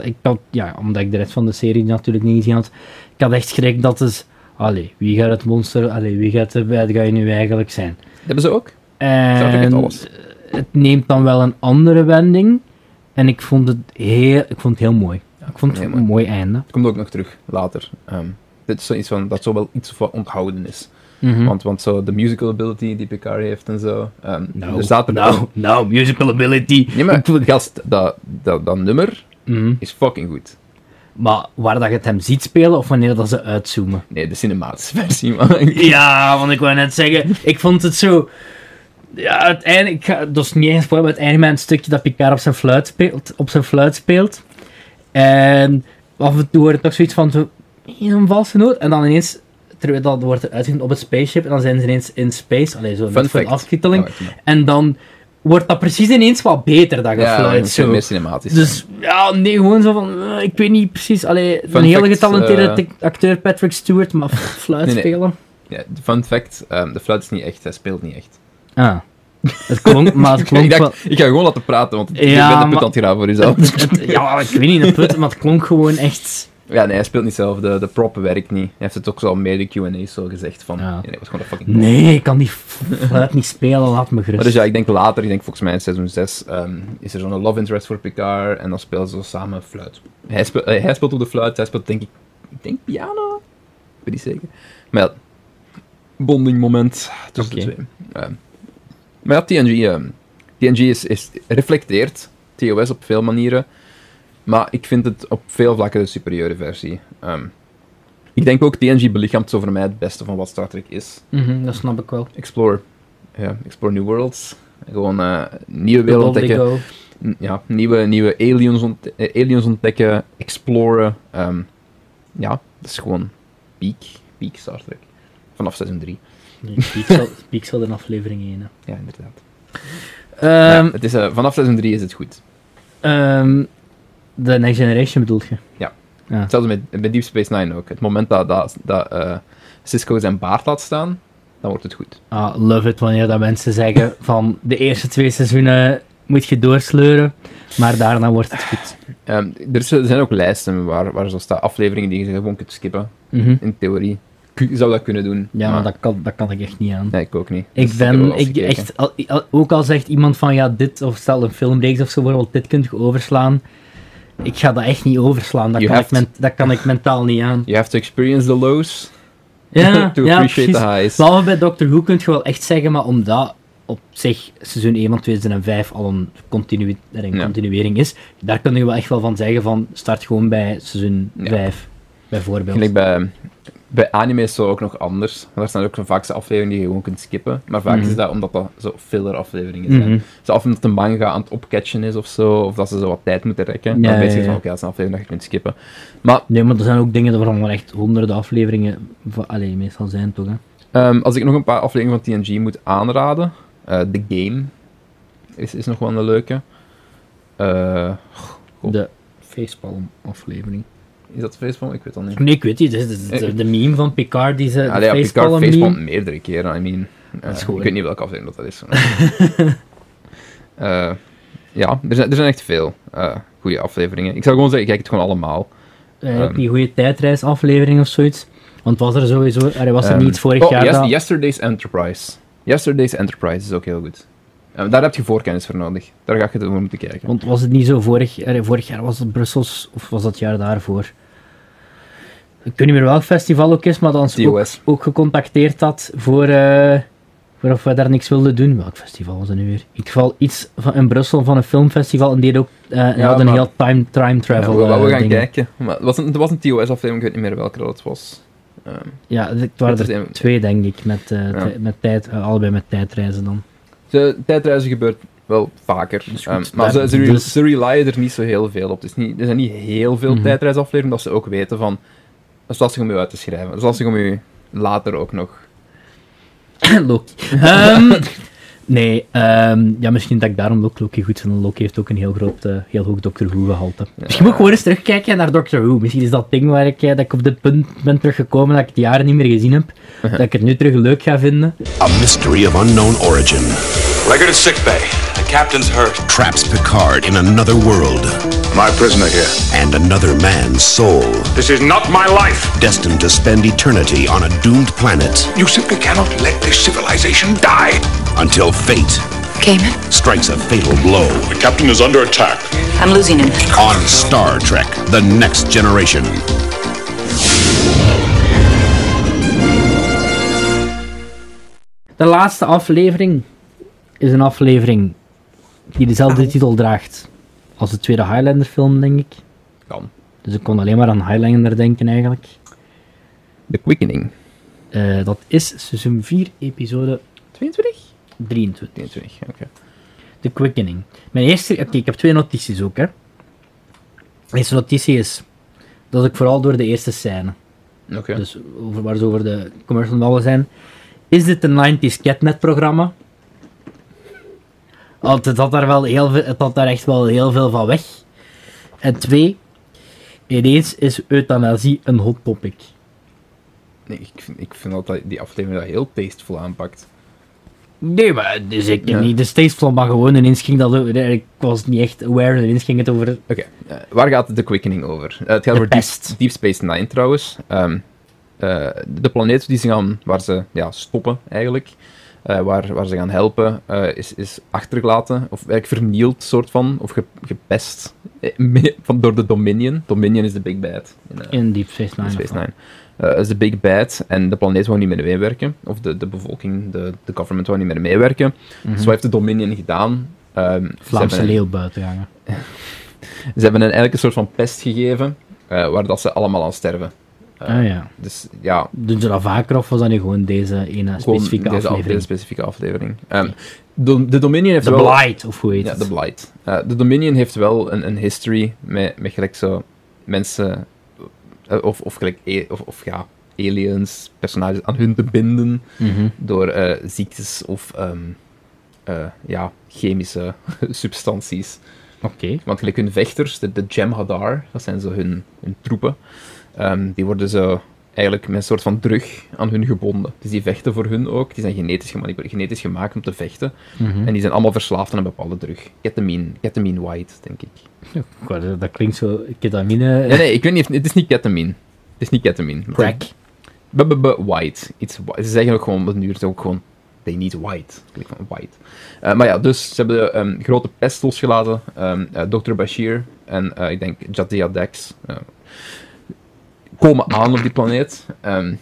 Ik had, ja, omdat ik de rest van de serie natuurlijk niet gezien had. Ik had echt schrik dat het. Allee, wie gaat het monster. Allee, wie gaat de bad guy nu eigenlijk zijn? Dat hebben ze ook? En alles. het neemt dan wel een andere wending. En ik vond het heel, ik vond het heel mooi. ik vond het heel een mooi einde. Het komt ook nog terug, later. Ehm, dit is zoiets van, dat zo wel iets van onthouden is. Mhm. Want, want zo de musical ability die Picard heeft en zo. ehm, Nou, er staat er nou, nou, musical ability. Nee, maar gast, dat, dat, dat nummer Mhm. is fucking goed. Maar waar dat je het hem ziet spelen of wanneer dat ze uitzoomen? Nee, de cinematische *laughs* versie, man. Ja, want ik wou net zeggen, ik vond het zo... Ja, uiteindelijk, ik ga, dat is niet eens spoiler, maar uiteindelijk met een stukje dat Picard op zijn fluit speelt. Op zijn fluit speelt. En af en toe wordt het toch zoiets van zo, een valse noot. En dan ineens, terwijl dat wordt er uitgezien op het spaceship, en dan zijn ze ineens in space. Allee, zo voor. Oh, wacht, En dan wordt dat precies ineens wat beter, dat Ja, gefluit. zo. meer cinematisch. Dus ja, nee, gewoon zo van, eh, ik weet niet precies. Allee, Fun een hele getalenteerde eh, te- acteur Patrick Stewart, maar *laughs* fluit Nee, nee. spelen. Ja, fun fact, ehm, de fluit is niet echt, hij speelt niet echt. Ah. Het klonk, maar het *laughs* ik, klonk wel... dacht, ik ga gewoon laten praten, want Ja, bent een maar- put aan het graven voor jezelf. Het- *laughs* het- ja, ik weet niet een put, maar het klonk gewoon echt... Ja, nee, hij speelt niet zelf, de, de prop werkt niet. Hij heeft het ook zo al mee de Q&A's zo gezegd van, Ja. nee, was gewoon een fucking. Nee, ik kan die fluit niet spelen, laat me gerust. Maar dus ja, ik denk later, ik denk volgens mij in seizoen 6, ehm, is er zo'n love interest voor Picard en dan spelen ze zo samen fluit. Hij speelt, eh, hij speelt op de fluit, hij speelt denk ik, ik denk piano? Ik weet niet zeker. Maar ja, bonding moment tussen de twee. Ehm, maar ja, TNG, ehm, TNG is, is, reflecteert TOS op veel manieren, maar ik vind het op veel vlakken de superieure versie. Ehm, ik denk ook TNG belichaamt zo voor mij het beste van wat Star Trek is. Mhm, dat snap ik wel. Explore, ja, explore new worlds. Gewoon eh, nieuwe werelden ontdekken. Ja, nieuwe, nieuwe aliens, ont- eh, aliens ontdekken, exploren. ehm, ja, dat is gewoon peak, peak Star Trek. Vanaf seizoen 3. Nee, Pixel, *laughs* in aflevering 1. hè. Ja, inderdaad. Ehm, ja, het is, eh, vanaf seizoen 3 is het goed. ehm, de Next Generation bedoelt je? Ja. ja. Hetzelfde met, met Deep Space Nine ook. Het moment dat, dat, dat eh, Cisco zijn baard laat staan, dan wordt het goed. Ah, love it wanneer dat mensen zeggen *laughs* van de eerste twee seizoenen moet je doorsleuren, maar daarna wordt het goed. Ehm, er, er zijn ook lijsten waar, waar zo staat afleveringen die je gewoon kunt skippen. Mhm. In theorie. Zou dat kunnen doen. Ja, maar dat kan, dat kan ik echt niet aan. Nee, ik ook niet. Ik Dus ben ik, echt, al, al- ook al zegt iemand van ja, dit, of stel een filmreeks of zo, bijvoorbeeld, dit kunt je overslaan. Ik ga dat echt niet overslaan, dat, You kan ik, men- dat kan ik mentaal niet aan. You have to experience the lows Ja, *laughs* to ja appreciate precies. the highs. Behalve bij Doctor Who kun je wel echt zeggen, maar omdat op zich seizoen 1 van 2005 al een, continu, een Ja. continuering is, daar kun je wel echt wel van zeggen van start gewoon bij seizoen Ja. 5, bijvoorbeeld. Gelijk bij, bij anime is zo ook nog anders. Want daar staan ook vaak afleveringen die je gewoon kunt skippen. Maar vaak Mhm. is dat omdat dat zo filler afleveringen zijn. Mhm. Zo af omdat de manga aan het opcatchen is of zo, of dat ze zo wat tijd moeten rekken. Ja, dan weet je ja, van, ja. dat is een aflevering dat je kunt skippen. Maar Nee, maar er zijn ook dingen waarvan er echt honderden afleveringen van, allee, meestal zijn, toch? Hè? ehm, als ik nog een paar afleveringen van TNG moet aanraden, eh The Game is, is nog wel een leuke. Eh. De facepalm aflevering. Is dat Facepalm? Ik weet dat niet. Nee, ik weet niet. Het is de, meme van Picard die ze. Allee, ja, Picard facepalm meerdere keren, I mean. gewoon- ik weet niet welke aflevering dat is. *laughs* *laughs* Eh, ja, er zijn, er zijn echt veel eh goede afleveringen. Ik zou gewoon zeggen, kijk het gewoon allemaal. Eh, Ehm. die goede tijdreisaflevering of zoiets. Want was er sowieso. Er was er Ehm, niet vorig oh, jaar. yes- dat- Yesterday's Enterprise. Yesterday's Enterprise is ook heel goed. Eh, daar heb je voorkennis voor nodig. Daar ga je het voor moeten kijken. Want was het niet zo vorig, eh, vorig jaar was het Brussels of was dat het jaar daarvoor? Ik weet niet meer welk festival ook is, maar dan ook, ook gecontacteerd had voor, eh, voor of we daar niks wilden doen. Welk festival was het nu weer? In ieder geval iets van, in Brussel van een filmfestival en die had ook Ja, had een heel time, time Ja, travel we, we eh, gaan dingen. kijken. Maar het was een, er was een TOS-aflevering, ik weet niet meer welke dat het was. Ehm, Ja, het waren Het er twee denk ik, met, Ja. met tijd, allebei met tijdreizen dan. De tijdreizen gebeurt wel vaker. Dus goed, Ehm, maar ze, ze, dus- ze relyen er niet zo heel veel op. Het is niet, er zijn niet heel veel Mhm. tijdreisafleveringen dat ze ook weten van... Dat is lastig om je uit te schrijven. Dat is lastig om je later ook nog... *laughs* Loki. Ehm, Nee, ehm, ja, misschien dat ik daarom ook Loki goed vind. want Loki heeft ook een heel groot, eh, heel hoog Doctor Who gehalte. Misschien moet ik gewoon eens terugkijken naar Doctor Who. Misschien is dat ding waar ik, eh, dat ik op dit punt ben teruggekomen dat ik het jaren niet meer gezien heb. *laughs* dat ik het nu terug leuk ga vinden. A mystery of unknown origin Record is sick bay. The captain's hurt. traps Picard in another world My prisoner here. and another man's soul, This is not my life. destined to spend eternity on a doomed planet You simply cannot let this civilization die. until fate Cayman, strikes a fatal blow. The captain is under attack. I'm losing him. On Star Trek The Next Generation. De laatste aflevering is een aflevering die dezelfde titel draagt als de tweede Highlander film, denk ik. Kan. Dus ik kon alleen maar aan Highlander denken eigenlijk. The Quickening. Eh, dat is seizoen 4, episode 22? 23. 22, oké. The Quickening. Mijn eerste... Oké, ik heb twee notities ook, hè. De eerste notitie is dat ik vooral door de eerste scène, Oké. dus over, waar ze over de commercial ballen zijn, is dit een 90s Catnet-programma? Want het had daar wel heel veel, het had daar echt wel heel veel van weg. En twee, ineens is euthanasie een hot topic. Nee, ik vind, ik vind dat die aflevering dat heel tasteful aanpakt. Nee, maar dus ik Ja. niet de Staceful, maar gewoon ineens ging dat over. Ik was niet echt aware, ineens ging het over Oké, eh, waar gaat The Quickening over? Eh, het gaat De over. Deep Space Nine trouwens. Ehm, eh, de planeet die ze gaan, waar ze ja, stoppen eigenlijk, eh, waar, waar ze gaan helpen, eh, is, is achtergelaten, of eigenlijk vernield soort van, of ge- gepest eh, van, door de Dominion. Dominion is de Big Bad in, in Deep Space Nine. Deep Space Nine. Dat is de Big Bad en de planeet wou niet meer meewerken, of de, de bevolking, de, de government wou niet meer meewerken. Dus wat heeft de Dominion gedaan? Ehm, Vlaamse hebben- leeuw buiten hangen. *laughs* ze hebben hen eigenlijk een soort van pest gegeven, waar dat ze allemaal aan sterven. Eh, ah ja. Dus ja, Doen ze dat vaker of was dat nu gewoon deze ene gewoon specifieke deze, af- aflevering? deze specifieke aflevering. De, de Dominion heeft De wel... Blight, of hoe heet Ja, het? de Blight. Eh, de Dominion heeft wel een, een history met, met gelijk zo mensen, eh, of, of, gelijk, a- of, of ja, aliens, personages aan hun te binden Mhm. door ziektes of ehm, eh, ja, chemische *laughs* substanties. Oké. Want gelijk hun vechters, de, de Jem'Hadar, dat zijn zo hun, hun troepen, ehm, die worden zo eigenlijk met een soort van drug aan hun gebonden. Dus die vechten voor hun ook. Die zijn genetisch, gemanipuleerd, genetisch gemaakt om te vechten. Mhm. En die zijn allemaal verslaafd aan een bepaalde drug. Ketamine, ketamine white, denk ik. Dat- klinkt zo ketamine. Nee, nee, ik weet niet, het is niet ketamine. Het is niet ketamine. Crack. B- b- b- white. Iets, ze zeggen ook gewoon, nu is het ook gewoon, they need white. Klik van white. Eh, maar ja, dus ze hebben een grote pest losgelaten. Ehm eh, Dr. Bashir en eh, ik denk Jadia Dex komen aan op die planeet. Ehm,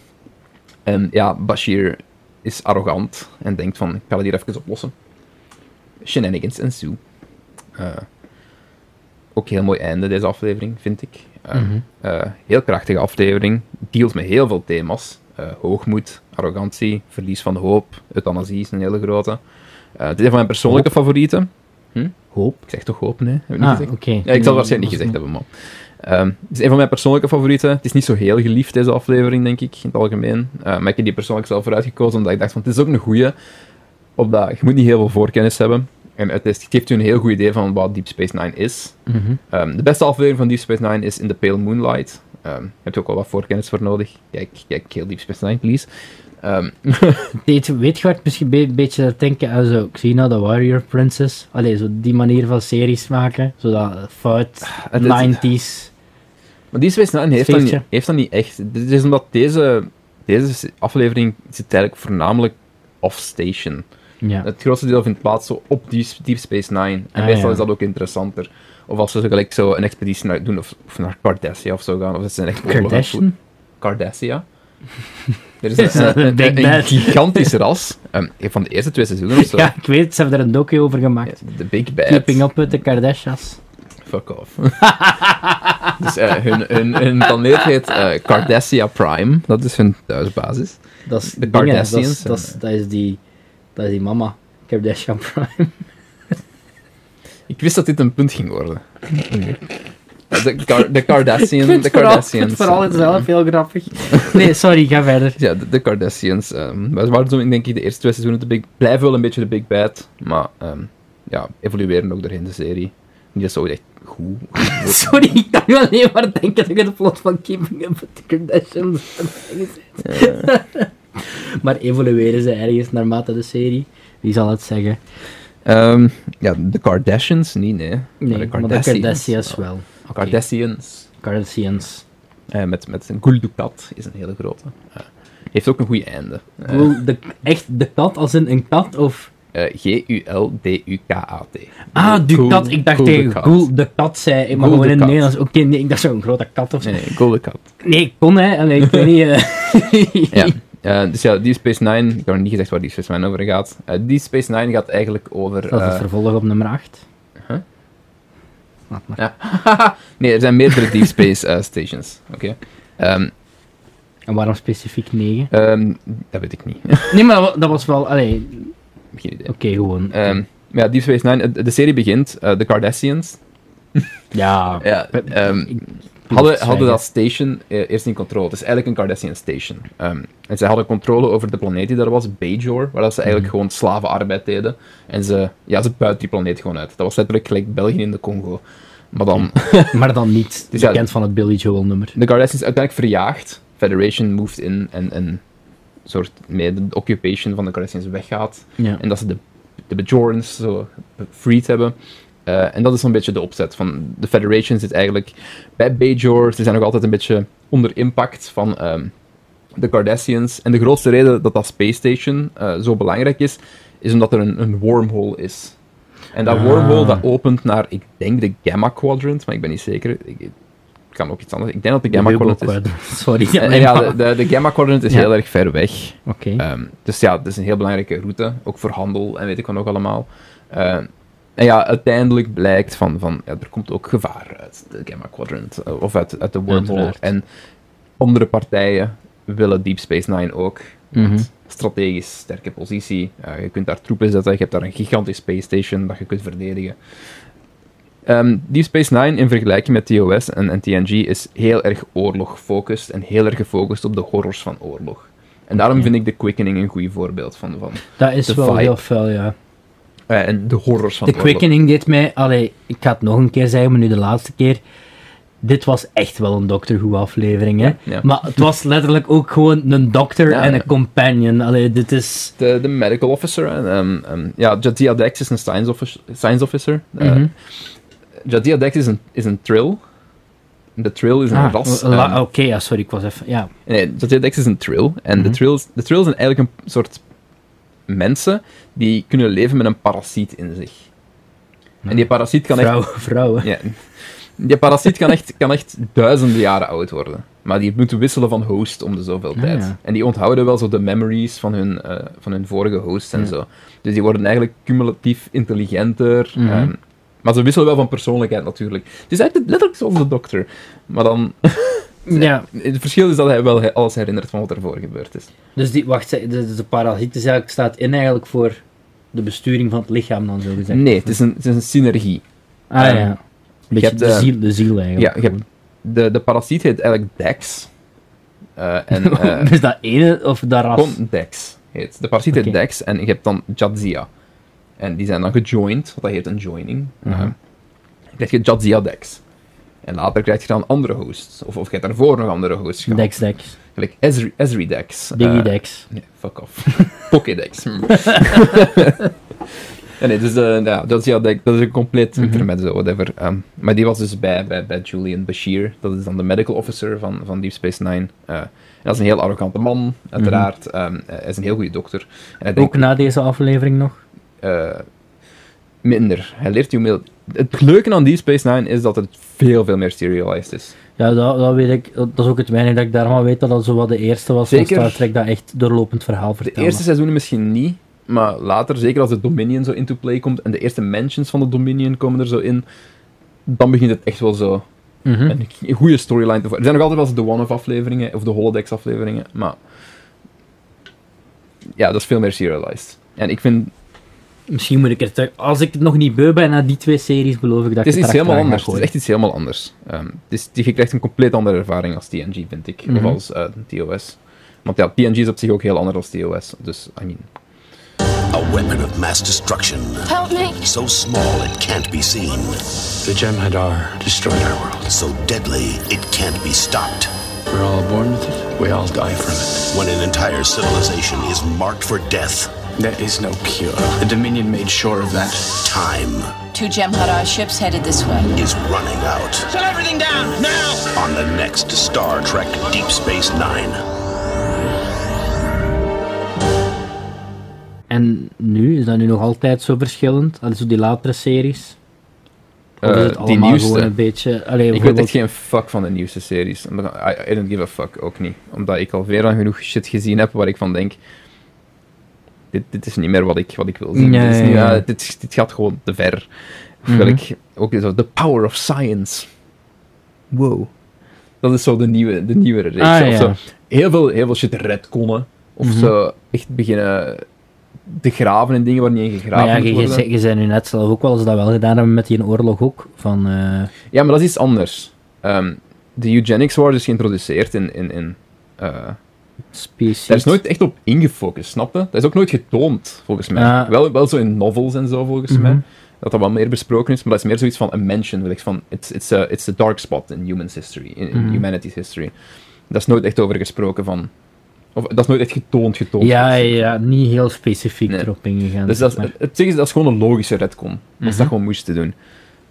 en ja, Bashir is arrogant en denkt van, ik ga het hier even oplossen. Shenanigans en Sue. Eh, ook heel mooi einde, deze aflevering, vind ik. Eh, Mhm. eh, heel krachtige aflevering. Dealt met heel veel thema's. Hoogmoed, arrogantie, verlies van hoop, euthanasie is een hele grote. Het is een van mijn persoonlijke favorieten. Hoop. Ik zeg toch hoop, nee? Heb ik niet Ah, gezegd? Ja, ik zal het waarschijnlijk niet gezegd hebben, man. Ehm, het is een van mijn persoonlijke favorieten. Het is niet zo heel geliefd, deze aflevering, denk ik, in het algemeen. Eh, maar ik heb die persoonlijk zelf vooruit gekozen, omdat ik dacht van, het is ook een goeie. Omdat je moet niet heel veel voorkennis hebben. En het, is, het geeft u een heel goed idee van wat Deep Space Nine is. Mhm. Ehm, de beste aflevering van Deep Space Nine is In the Pale Moonlight. Ehm heb je ook al wat voorkennis voor nodig. Kijk, kijk heel Deep Space Nine, please. Ehm, *laughs* Weet, weet je het misschien een beetje aan denken aan zo Xena, the Warrior Princess? Allee, zo die manier van series maken. Zo dat fout, het is- 90s. Maar die Space Nine heeft dat, heeft dat niet echt. Het is omdat deze, deze aflevering zit eigenlijk voornamelijk off-station. Ja. Het grootste deel vindt plaats zo op Deep, Deep Space Nine. En Ah, meestal ja. is dat ook interessanter. Of als ze zo gelijk zo een expeditie naar doen, of, of naar Cardassia of zo gaan. Of ze het Kardashian? voeren. *laughs* Er is *laughs* een, Een een, gigantisch ras. Ehm, van de eerste twee seizoenen of zo. *laughs* Ja, ik weet ze hebben er een docu over gemaakt. De Big Bad. Keeping up with the Kardashians. Fuck off. dus eh, hun, hun, hun planeet heet eh, Cardassia Prime. Dat is hun thuisbasis. Dat is, De dingen, dat, is, Kardashians dat, is, dat, is die, dat is die mama. Kardashian Prime. Ik wist dat dit een punt ging worden. Eh, de, de de het vooral- vind Cardassians. het eh, zelf heel grappig. *laughs* Nee, sorry, ga verder. Ja, de, maar ze waren zo, denk ik, de eerste twee seizoenen de big, blijven wel een beetje de big bad, maar ehm, ja, evolueren ook doorheen de serie. Niet dat zo echt goed. *laughs* Sorry, ik kan nu alleen maar denken dat ik het plot van Keeping Up with the Kardashians ben. Maar evolueren ze ergens naarmate de serie? Wie zal het zeggen? Ehm, ja, de Kardashians? niet nee. Nee, de maar de Kardashians wel. Oké. Kardashians. Kardashians. Eh, met, met een Gul Dukat is een hele grote. Heeft ook een goed einde. Gul- de, echt de kat als in een kat of... eh, G-U-L-D-U-K-A-T. Ah, Ducat. Ik dacht tegen Dukat. Gul de kat zei. Ik mag gewoon in het Dukat. Nederlands. Oké, nee, ik dacht zo'n grote kat of zo. Nee, Gul Dukat. Nee, ik kon hè. En ik weet niet... eh, *laughs* Ja. Eh, dus ja, Deep Space Nine, ik heb nog niet gezegd waar Deep Space Nine over gaat. Eh Deep Space Nine gaat eigenlijk over... Dat is het vervolg op nummer 8. Laat maar. Ja. *laughs* nee, er zijn meerdere Deep Space eh, stations. Oké. Ehm, En waarom specifiek 9? ehm, dat weet ik niet. *laughs* Nee, maar dat wa- dat was wel... Allee, Geen idee. oké, gewoon. Ehm, maar ja, Deep Space Nine, eh, de serie begint, eh, de Cardassians ja. *laughs* ja, ik- hadden, hadden dat station eh, eerst in controle. Het is eigenlijk een Cardassian station. Ehm, en zij hadden controle over de planeet die daar was, Bajor, waar dat ze eigenlijk gewoon slavenarbeid deden. En ze, ja, ze buiten die planeet gewoon uit. Dat was letterlijk gelijk België in de Congo. Maar dan, *laughs* Maar dan niet Dus ja, bekend van het Billy Joel nummer. de Cardassians uiteindelijk verjaagd. Federation moved in en een soort mee de occupation van de Cardassians weggaat. Ja. En dat ze de, de Bajorans zo freed hebben. Eh, en dat is zo'n beetje de opzet van de Federation zit eigenlijk bij Bajor. Ze zijn nog altijd een beetje onder impact van ehm, de Cardassians. En de grootste reden dat dat Space Station eh, zo belangrijk is, is omdat er een, een wormhole is. En dat Ah. wormhole dat opent naar, ik denk de Gamma Quadrant, maar ik ben niet zeker. Ik, ik kan ook iets anders. Ik denk dat de Gamma Quadrant is. *laughs* Sorry. En, en ja, de, de, de Gamma Quadrant is Ja. heel erg ver weg. Oké. Ehm, dus ja, het is een heel belangrijke route, ook voor handel en weet ik wat nog allemaal. Ehm, en ja, uiteindelijk blijkt van, van ja, er komt ook gevaar uit de Gamma Quadrant, eh, of uit, uit de wormhole. Uiteraard. En andere partijen willen Deep Space Nine ook. Mhm. Strategisch sterke positie. Je kunt daar troepen zetten, je hebt daar een gigantisch space station dat je kunt verdedigen. Ehm, Deep Space Nine in vergelijking met TOS en, en TNG is heel erg oorlog-gefocust en heel erg gefocust op de horrors van oorlog. En daarom vind ik de Quickening een goed voorbeeld van, van dat is wel vibe. heel fel, ja. Eh, en de horrors van De. Quickening deed mij... Allee, ik ga het nog een keer zeggen, maar nu de laatste keer. Dit was echt wel een Doctor Who aflevering, hè. Ja. Maar het was letterlijk ook gewoon een dokter Ja, en een companion. Allee, dit is... De, de medical officer. En, ehm, ehm, ja, Jadzia Dex is een science officer. Science officer. Eh, Mhm. Jadzia Dex is een, is een trill. De trill is een Ah, ras. Oké, ja, sorry, ik was even... Ja. Nee, Jadzia Dex is een trill. En de, Mhm. trills, de trills zijn eigenlijk een soort mensen die kunnen leven met een parasiet in zich. En die parasiet kan echt... Vrouw, vrouwen. Ja, die parasiet kan echt, kan echt duizenden jaren oud worden. Maar die moeten wisselen van host om de zoveel Ah, tijd. ja. En die onthouden wel zo de memories van hun, eh, van hun vorige hosts en zo. Dus die worden eigenlijk cumulatief intelligenter. Mhm. ehm, maar ze wisselen wel van persoonlijkheid natuurlijk. Het is eigenlijk letterlijk zoals de dokter. Maar dan... Ja, Het verschil is dat hij wel alles herinnert van wat ervoor gebeurd is. dus die, wacht, de, de, parasiet is eigenlijk, staat in eigenlijk voor de besturing van het lichaam dan, zo gezegd. Nee, het is een, het is een synergie. Ah Ehm, ja. Beetje hebt, de, eh, ziel, de ziel eigenlijk. Ja, je hebt, de, de parasiet heet eigenlijk Dex. Eh, en, *laughs* eh, is dat ene of dat ras? Gewoon Dex heet. De parasiet heet. Dex en je hebt dan Jadzia. En die zijn dan gejoined, wat dat heet een joining. Uh, dan krijg je Jadzia Dex. En later krijg je dan andere hosts. Of, of je hebt daarvoor nog andere hosts gehad. Dex Dex. Gelijk Esri, Esri Dex. Diggy Eh, Dex. nee, fuck off. *laughs* Pokédex. *laughs* Ja, nee, dus uh, ja, Jadzia Dex, dat is een compleet Mhm. intermezzo, whatever. Um, maar die was dus bij, bij, bij Julian Bashir. Dat is dan de medical officer van, van Deep Space Nine. Uh, dat is een heel arrogante man, uiteraard. Um, hij is een heel goede dokter. En Ook na deze aflevering nog? eh, minder. Hij leert je meer. Het leuke aan Deep Space Nine is dat het veel, veel meer serialized is. Ja, dat, dat weet ik. Dat is ook het weinig dat ik daarvan weet dat dat zo wat de eerste was Zeker. van Star Trek dat echt doorlopend verhaal De vertelde. eerste seizoenen misschien niet, maar later, zeker als de Dominion zo into play komt en de eerste mentions van de Dominion komen er zo in, dan begint het echt wel zo Mhm. een, een goede storyline te. Er zijn nog altijd wel eens de One-Off afleveringen of de Holodecks afleveringen, maar ja, dat is veel meer serialized. En ik vind Misschien moet ik er terug... Als ik het nog niet beu ben na die twee series, beloof ik dat Het is ik iets het helemaal anders. Het is echt iets helemaal anders. Ehm, het is, je krijgt een compleet andere ervaring als TNG, vind ik. Mhm. Of als eh, TOS. Want ja, TNG is op zich ook heel anders als TOS. Dus, I mean... A weapon of mass destruction. Help me. So small it can't be seen. The Jem'Hadar destroyed our world. So deadly it can't be stopped. We're all born with it. We all die from it. When an entire civilization is marked for death, There is no cure. The Dominion made sure of that. time Two Jem'Hadar ships headed this way. is running out. Shut everything down, now! On the next Star Trek Deep Space Nine. En nu, is dat nu nog altijd zo verschillend? Al zo die latere series? Of is Eh, het die allemaal nieuwste. gewoon een beetje... Allee, Ik weet echt geen fuck van de nieuwste series. I, I don't give a fuck, ook niet. Omdat ik al veel dan genoeg shit gezien heb waar ik van denk... Dit, dit is niet meer wat ik, wat ik wil zien. Nee, dit, is niet, ja. dit, dit gaat gewoon te ver. Of wil ik ook zo, The Power of Science. Wow. Dat is zo de nieuwe, de nieuwe reeks. Ah, ja. zo, heel, veel, heel veel shit redconnen. Of Mhm. zo echt beginnen te graven in dingen waar niet in gegraven Maar ja, je, je, je zei nu net zelf ook wel eens dat wel gedaan hebben met die oorlog ook. Van, eh, Ja, maar dat is iets anders. Ehm, de eugenics wars is geïntroduceerd in... in, in eh, species. daar is nooit echt op ingefocust, snap je? Dat is ook nooit getoond, volgens mij. Ja. Wel, wel zo in novels en zo, volgens Mhm. mij. Dat dat wel meer besproken is, maar dat is meer zoiets van a mention. Like van, it's, it's, a, it's a dark spot in humans history, in, in Mhm. humanity's history. Dat is nooit echt over gesproken van... Of dat is nooit echt getoond, getoond. ja, ja, niet heel specifiek Nee. erop ingegaan. Dus dat is, maar. het dat is gewoon een logische retcon. Dat is Mhm. dat gewoon moesten doen.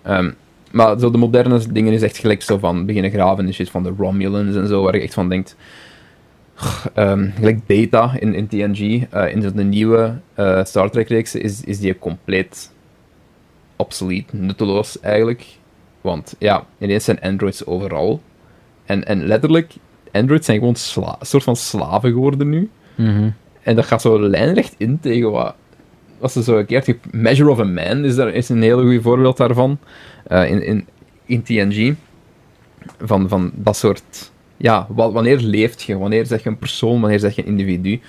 Ehm, maar zo de moderne dingen is echt gelijk zo van beginnen graven en shit van de Romulans en zo, waar je echt van denkt... ehm, gelijk Data in, in TNG, eh, in de nieuwe eh, Star Trek-reeks is, is die compleet obsolete, nutteloos eigenlijk. Want ja, ineens zijn androids overal. En, en letterlijk, androids zijn gewoon sla een soort van slaven geworden nu. Mhm. En dat gaat zo lijnrecht in tegen wat, wat ze zo een keer... Measure of a Man is, daar, is een heel goed voorbeeld daarvan. eh, in, in, in TNG. Van, van dat soort... Ja, wa- wanneer leeft je? Wanneer zeg je een persoon? Wanneer zeg je een individu?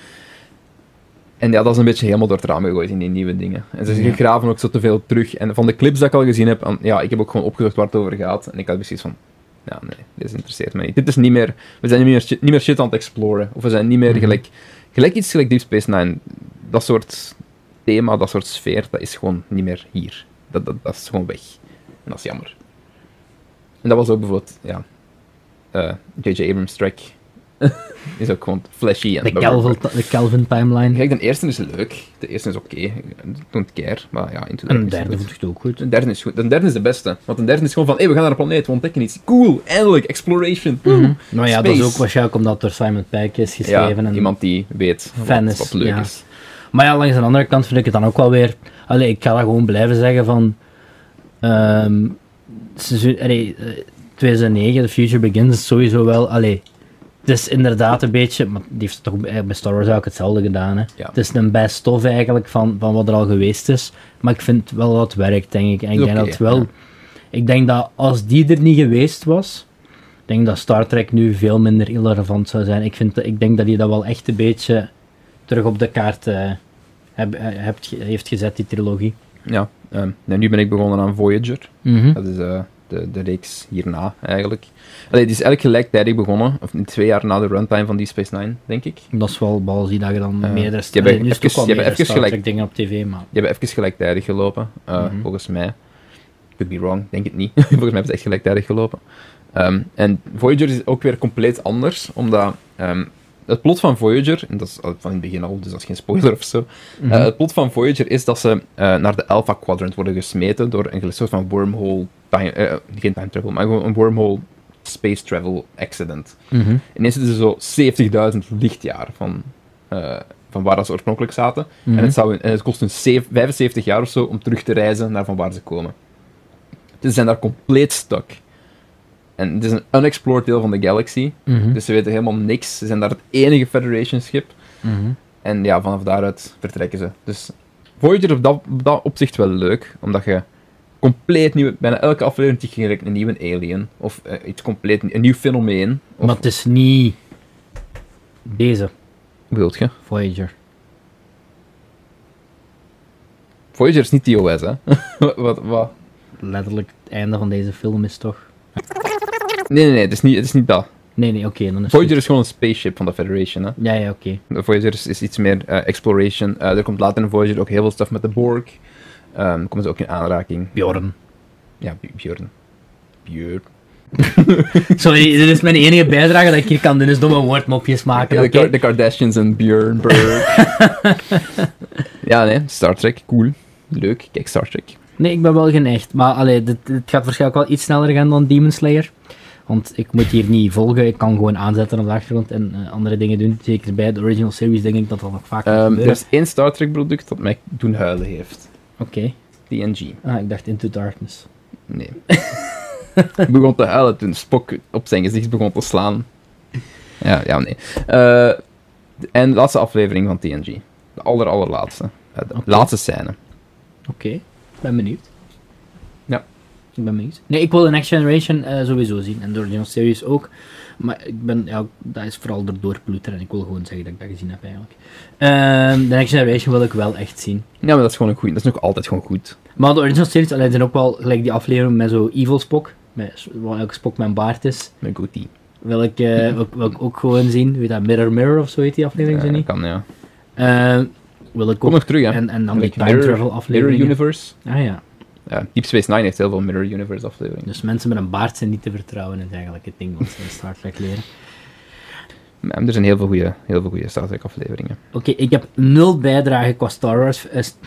En ja, dat is een beetje helemaal door het raam gegooid in die nieuwe dingen. En ze Ja. graven ook zo te veel terug. En van de clips dat ik al gezien heb, ja, ik heb ook gewoon opgezocht waar het over gaat. En ik had precies van, ja, nee, dit interesseert me niet. Dit is niet meer, we zijn niet meer, shit, niet meer shit aan het exploren. Of we zijn niet meer Mhm. gelijk, gelijk iets gelijk Deep Space Nine. Dat soort thema, dat soort sfeer, dat is gewoon niet meer hier. Dat, dat, dat is gewoon weg. En dat is jammer. En dat was ook bijvoorbeeld, ja, eh, J.J. Abrams' track. *laughs* is ook gewoon flashy. En De Kelvin timeline. Kijk, de eerste is leuk. De eerste is oké. Don't care. Maar ja, En de derde vond ik het ook goed. De derde is goed. De derde is de beste. Want de derde is gewoon van, hé, hey, we gaan naar een planeet, we ontdekken iets. Cool, eindelijk, exploration. Mhm. Maar ja, dat is ook waarschijnlijk omdat door Simon Pegg is Ja, geschreven. en iemand die weet fan wat, is, wat leuk ja. is. Maar ja, langs de andere kant vind ik het dan ook wel weer... Allee, ik ga dat gewoon blijven zeggen van... ehm seizoen, allee, eh, 2009, The Future Begins, is sowieso wel... Allee, het is inderdaad een beetje... Maar die heeft toch bij Star Wars ook hetzelfde gedaan, hè. Ja. Het is een best of eigenlijk van, van wat er al geweest is. Maar ik vind wel dat het werkt, denk ik. En ik denk dat wel... ja. Ik denk dat als die er niet geweest was... Ik denk dat Star Trek nu veel minder irrelevant zou zijn. Ik, vind, ik denk dat hij dat wel echt een beetje terug op de kaart eh, heb, eh, heeft gezet, die trilogie. Ja, ehm, nu ben ik begonnen aan Voyager. Mhm. Dat is eh, de, de reeks hierna, eigenlijk. Allee, die is eigenlijk gelijktijdig begonnen. Of twee jaar na de runtime van Deep Space Nine, denk ik. Dat is wel balzie dat je dan Eh, meerdere... je hebt nu het even- je hebt even gelijk- dingen op tv, maar... Die hebben even gelijktijdig gelopen, eh, Mhm. volgens mij. Could be wrong, denk het niet. *laughs* volgens mij hebben ze echt gelijktijdig gelopen. Ehm, en Voyager is ook weer compleet anders, omdat ehm, het plot van Voyager, en dat is van in het begin al, dus dat is geen spoiler of zo. Mhm. Eh, het plot van Voyager is dat ze eh, naar de Alpha Quadrant worden gesmeten door een soort van wormhole, time, eh, geen time travel, maar gewoon een wormhole space travel accident. Mhm. Ineens zitten ze zo 70.000 lichtjaar van, van waar dat ze oorspronkelijk zaten. Mhm. En, het zou, en het kost hun zev- 75 jaar of zo om terug te reizen naar van waar ze komen. Dus ze zijn daar compleet stuck. En het is een unexplored deel van de galaxy. Mhm. Dus ze weten helemaal niks. Ze zijn daar het enige Federation-schip. Mhm. En ja, vanaf daaruit vertrekken ze. Dus Voyager op dat, op dat opzicht wel leuk, omdat je compleet nieuw... Bijna elke aflevering zie je een nieuwe alien. Of eh, iets compleet... Een nieuw fenomeen. Of, Maar het is niet... Deze, bedoelt je? Voyager. Voyager is niet TOS, hè? *laughs* wat, wat? Letterlijk het einde van deze film is toch... Nee, nee, nee, het is niet, het is niet dat. Nee, nee, oké, dan is Voyager is gewoon een spaceship van de Federation, hè? Ja, ja, oké. Voyager is, is iets meer eh, exploration. Eh, er komt later in Voyager ook heel veel stuff met de Borg. Ehm komen ze ook in aanraking. Bjorn. Ja, B- Björn. Björn. *laughs* Sorry, *laughs* dit is mijn enige bijdrage dat ik hier kan doen, is domme woordmopjes maken, de, Kardashians en Berg. *laughs* ja, nee, Star Trek, cool. Leuk, kijk Star Trek. Nee, ik ben wel geneigd. Maar allee, dit, dit gaat waarschijnlijk wel iets sneller gaan dan Demon Slayer. Want ik moet hier niet volgen. Ik kan gewoon aanzetten op de achtergrond en eh, andere dingen doen. Zeker bij de original series denk ik dat dat nog vaak Ehm, er is één Star Trek product dat mij doen huilen heeft. Oké. TNG. Ah, ik dacht Into Darkness. Nee. Ik *laughs* begon te huilen toen Spock op zijn gezicht begon te slaan. Ja, ja, nee. Eh, en de laatste aflevering van TNG. De aller, allerlaatste. Eh, de laatste scène. Oké, ik ben benieuwd. Ik ben benieuwd. Nee, ik wil de Next Generation eh, sowieso zien. En de original series ook. Maar ik ben, ja, dat is vooral door doorploeter. En ik wil gewoon zeggen dat ik dat gezien heb eigenlijk. Ehm, de Next Generation wil ik wel echt zien. Ja, maar dat is gewoon een goeie. Dat is nog altijd gewoon goed. Maar de original series alleen zijn ook wel gelijk die aflevering met zo Evil Spock. Met, waar elke Spock mijn baard is. Een goodie. Wil ik, eh, *laughs* wil, ik- wil ik ook gewoon zien. Weet dat, Mirror Mirror of zo heet die aflevering Ja, niet. kan, ja. Eh, wil ik Kom ook. nog terug, hè. En, en dan die time Mirror- travel Mirror afleveringen. Universe. Ah ja. Ja, Deep Space Nine heeft heel veel Mirror Universe afleveringen. Dus mensen met een baard zijn niet te vertrouwen, is eigenlijk het ding wat ze in Star Trek leren. Er zijn heel veel goede, heel veel goede Star Trek afleveringen. Oké, ik heb nul bijdrage qua Star Wars. eh, st- *laughs*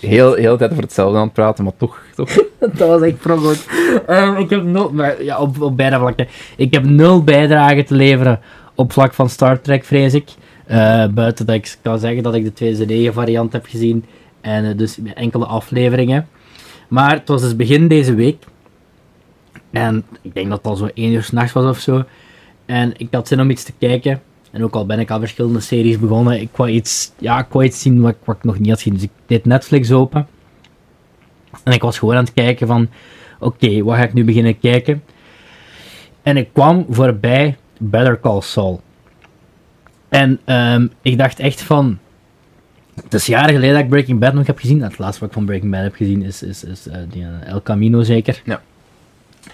Heel, heel tijd over hetzelfde aan het praten, maar toch. toch. *laughs* dat was echt goed. Ehm, ik heb nul, maar ja, op, op beide vlakken. Ik heb nul bijdrage te leveren op vlak van Star Trek, vrees ik. Eh, buiten dat ik kan zeggen dat ik de 2009 variant heb gezien. En eh, dus enkele afleveringen. Maar het was dus begin deze week. En ik denk dat het al zo 1 uur s'nachts was of zo. En ik had zin om iets te kijken. En ook al ben ik aan verschillende series begonnen, ik wou iets, ja, ik wou iets zien wat, wat ik nog niet had gezien. Dus ik deed Netflix open. En ik was gewoon aan het kijken van, oké, wat ga ik nu beginnen kijken? En ik kwam voorbij Better Call Saul. En ehm, ik dacht echt van, het is jaren geleden dat ik Breaking Bad nog heb gezien. Het laatste wat ik van Breaking Bad heb gezien is, is, is eh, die, eh, El Camino zeker. Ja.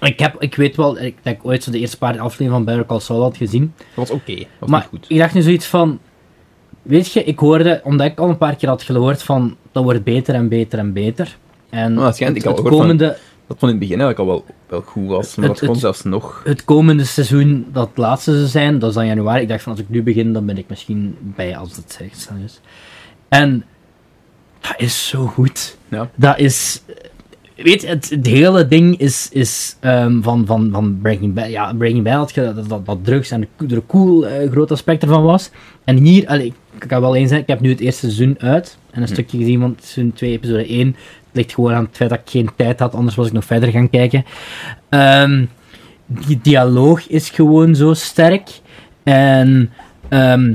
Ik, heb, ik weet wel ik, dat ik ooit zo de eerste paar afleveringen van Better Call Saul had gezien. Dat was oké. Was Maar niet goed. ik dacht nu zoiets van... Weet je, ik hoorde, omdat ik al een paar keer had gehoord van... Dat wordt beter en beter en beter. En Nou, dat schijnt, ik het, had het gehoord van- komende, Dat van in het begin eigenlijk al wel, wel goed was, maar Het- dat kon zelfs nog. het komende seizoen dat laatste zou zijn, dat is dan januari. Ik dacht van, als ik nu begin, dan ben ik misschien bij als het zegt. is. En dat is zo goed. Ja. Dat is... Weet je, het, het hele ding is, is ehm, van, van, van Breaking Bad. Ja, Breaking Bad had dat, dat, dat drugs en de, cool eh, groot aspect ervan was. En hier, allee, ik, kan wel eens zeggen, ik heb nu het eerste seizoen uit. En een stukje gezien van seizoen 2, episode 1. Het ligt gewoon aan het feit dat ik geen tijd had, anders was ik nog verder gaan kijken. Ehm, die dialoog is gewoon zo sterk. En ehm,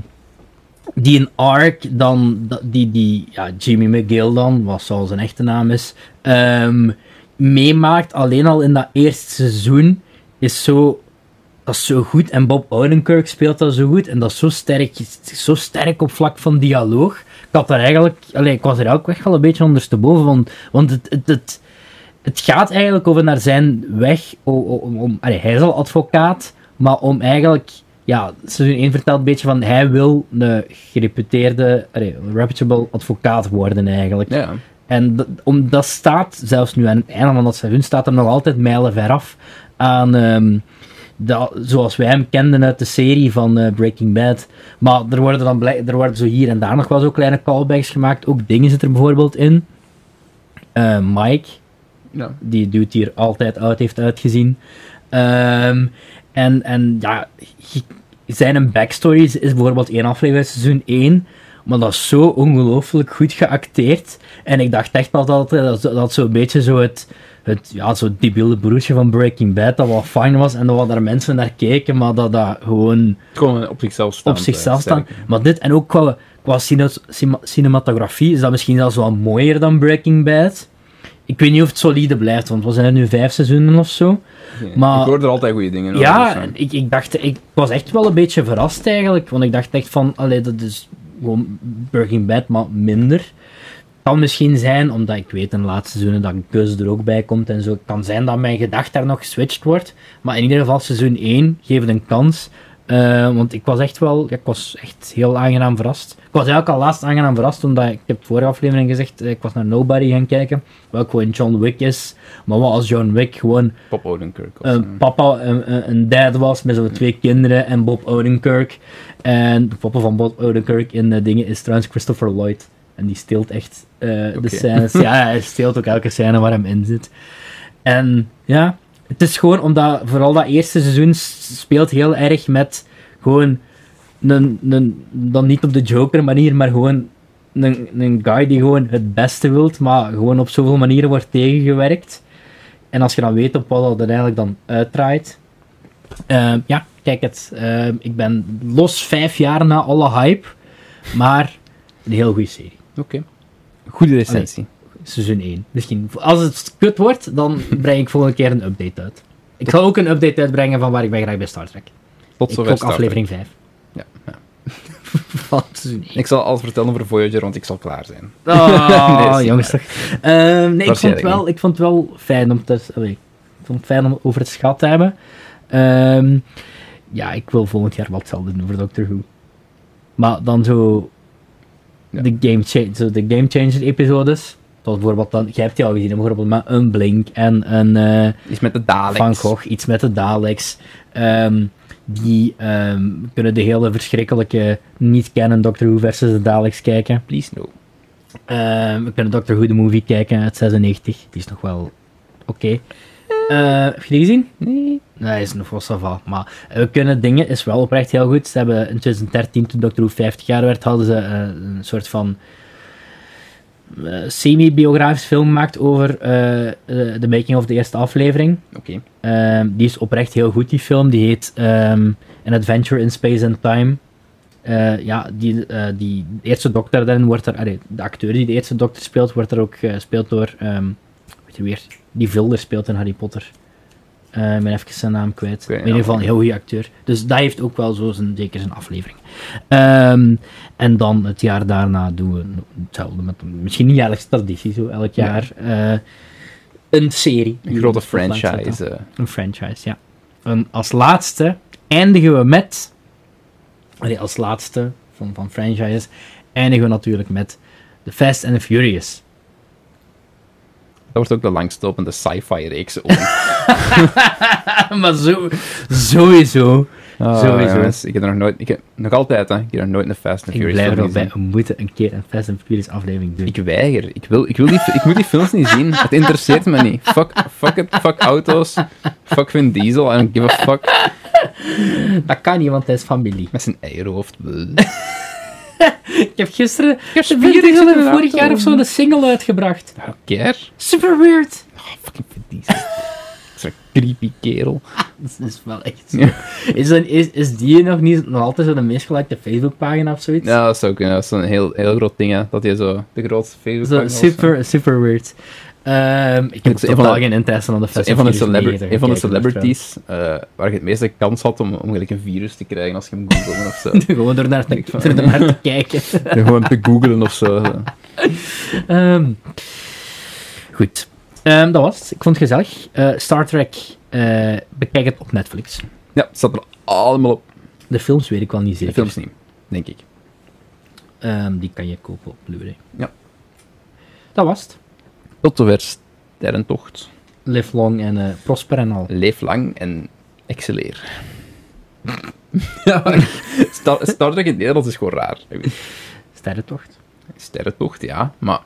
die een arc dan, die, die ja, Jimmy McGill dan, wat zoals zijn echte naam is, ehm, meemaakt, alleen al in dat eerste seizoen, is zo, dat is zo goed. En Bob Odenkirk speelt dat zo goed. En dat is zo sterk, zo sterk op vlak van dialoog. Ik had daar eigenlijk, allee, ik was er ook echt wel een beetje ondersteboven, want, want het, het, het, het gaat eigenlijk over naar zijn weg. Om, om, hij is al advocaat, maar om eigenlijk. Ja, seizoen 1 vertelt een beetje van hij wil een gereputeerde, reputable advocaat worden eigenlijk. Ja. En om, dat staat, zelfs nu aan het einde van dat seizoen, staat er nog altijd mijlen ver af aan dat, zoals wij hem kenden uit de serie van eh, Breaking Bad. Maar er worden dan er worden zo hier en daar nog wel zo kleine callbacks gemaakt. Ook dingen zit er bijvoorbeeld in. Eh, Mike, ja. die dude die er altijd uit heeft uitgezien. Ehm, en, en ja, zijn een backstory is, is bijvoorbeeld één aflevering seizoen 1, maar dat is zo ongelooflijk goed geacteerd. En ik dacht echt altijd dat dat, dat zo'n beetje zo het, het ja, zo debiele broertje van Breaking Bad, dat wat fijn was en dat wat daar mensen naar keken, maar dat dat gewoon Gewoon op zichzelf staan. op zichzelf staan. Maar dit, en ook qua, qua cinematografie, is dat misschien zelfs wel mooier dan Breaking Bad. Ik weet niet of het solide blijft, want we zijn er nu vijf seizoenen of zo. maar- Ik hoor er altijd goede dingen over. Ja, dus, eh. ik, ik dacht, ik was echt wel een beetje verrast eigenlijk, want ik dacht echt van, allee, dat is gewoon Breaking Bad, maar minder. Kan misschien zijn, omdat ik weet in de laatste seizoenen dat Gus er ook bij komt en zo. kan zijn dat mijn gedachte daar nog geswitcht wordt. Maar in ieder geval, seizoen 1 geeft een kans. Eh, want ik was echt wel, ja, ik was echt heel aangenaam verrast. Ik was eigenlijk al laatst aangenaam verrast, omdat ik, heb vorige aflevering gezegd, eh, ik was naar Nobody gaan kijken. Wat gewoon John Wick is. Maar wat als John Wick gewoon Pop Odenkirk. zo. papa, een, een- dad was met zo'n twee kinderen en Bob Odenkirk. En de papa van Bob Odenkirk in de dingen is trouwens Christopher Lloyd. En die steelt echt eh, de scènes. Ja, hij steelt ook elke scène waar hem in zit. En ja, het is gewoon omdat vooral dat eerste seizoen speelt heel erg met gewoon een, een, dan niet op de Joker manier, maar gewoon een, een guy die gewoon het beste wilt, maar gewoon op zoveel manieren wordt tegengewerkt. En als je dan weet op wat dat eigenlijk dan uitdraait. Ehm, ja, kijk het. Ehm, ik ben los vijf jaar na alle hype, maar een heel goede serie. Oké. Goede recensie. Seizoen 1. Misschien. Als het kut wordt, dan *laughs* breng ik volgende keer een update uit. Ik ga ook een update uitbrengen van waar ik ben geraakt bij Star Trek. Tot zover aflevering 5 Ja, ja. *laughs* van seizoen 1. Ik zal alles vertellen over Voyager, want ik zal klaar zijn. Oh, *laughs* Nee, jongens toch. Ehm, nee, ik vond, wel, ik vond het wel fijn om te... allee, ik vond het fijn om over het schat te hebben. Ehm, ja, ik wil volgend jaar wat hetzelfde doen voor Doctor Who. Maar dan zo... Ja. De, game zo de Game Changer episodes. Zoals bijvoorbeeld dan... Jij hebt die al gezien, bijvoorbeeld met een Blink en een... Iets met de Daleks. van Gogh, iets met de Daleks. Ehm, die ehm, kunnen de hele verschrikkelijke niet kennen Doctor Who versus de Daleks kijken. Please no. Ehm, we kunnen Doctor Who de movie kijken uit 96. Die is nog wel oké. Eh, heb je die gezien? Nee. Nee, is nog wel sava. Maar eh, we kunnen dingen, is wel oprecht heel goed. Ze hebben in 2013, toen Doctor Who 50 jaar werd, hadden ze een soort van semi-biografisch film gemaakt over eh, eh, de making of de eerste aflevering. Oké. Ehm, die is oprecht heel goed, die film. Die heet ehm, An Adventure in Space and Time. Eh, ja, die, eh, die eerste dokter daarin wordt er... allee, de acteur die de eerste dokter speelt, wordt er ook gespeeld door... ehm weet je weer, die Vilder speelt in Harry Potter. Eh, ik ben even zijn naam kwijt. In ieder geval een heel goede acteur. Dus dat heeft ook wel zo zijn, zeker zijn aflevering. Ehm, en dan het jaar daarna doen we hetzelfde. Met, misschien niet jaarlijks traditie, zo elk Ja. jaar. eh, een serie. Een grote franchise. eh. Een franchise, ja. En als laatste eindigen we met... als laatste van, van franchises eindigen we natuurlijk met The Fast and the Furious. Dat wordt ook de langstlopende sci-fi reeks ooit. *laughs* maar zo, sowieso. Ah, Sowieso. jongens, ik heb er nog nooit... Ik heb, nog altijd, hè. Ik heb nog nooit een Fast and Ik Furious blijf er bij. We moeten een keer een Fast and Furious aflevering doen. Ik weiger. Ik, wil, ik, wil die, ik moet die films niet zien. Het interesseert me niet. Fuck, fuck it. Fuck auto's. Fuck Vin Diesel. I don't give a fuck. Dat kan niet, want hij is familie. Met zijn eierhoofd. *laughs* Ik heb gisteren, de de vorig jaar of zo een single uitgebracht. Care. Super weird. Oh, fucking Vin Diesel. Zo'n creepy kerel. *laughs* Dat is wel echt zo. Is, dan, is, is die nog niet nog altijd zo de meest gelikte Facebookpagina of zoiets? Ja, dat zou kunnen. Dat is een heel, heel groot ding, hè. Dat hij zo de grootste Facebook Zo, super, super weird. Ehm, ik heb totaal de- geen interesse aan de Fast Een van de, and Furious celebri- 9 een van de celebrities eh, waar je het meeste kans had om, om gelijk een virus te krijgen als je hem googelde of zo. *laughs* Gewoon door naar, te, naar te kijken. *laughs* Gewoon te googelen of zo. Ehm, goed. Ehm, dat was het. Ik vond het gezellig. Eh, Star Trek, eh, bekijk het op Netflix. Ja, het staat er allemaal op. De films weet ik wel niet De zeker. films niet, denk ik. Die kan je kopen op Blu-ray. Ja. Dat was het. Tot zover Sterrentocht. Live long en eh, prosper en al. Leef lang en excelleer. *laughs* ja, Star, Star Trek in het Nederlands is gewoon raar. Sterrentocht. Sterrentocht, ja, maar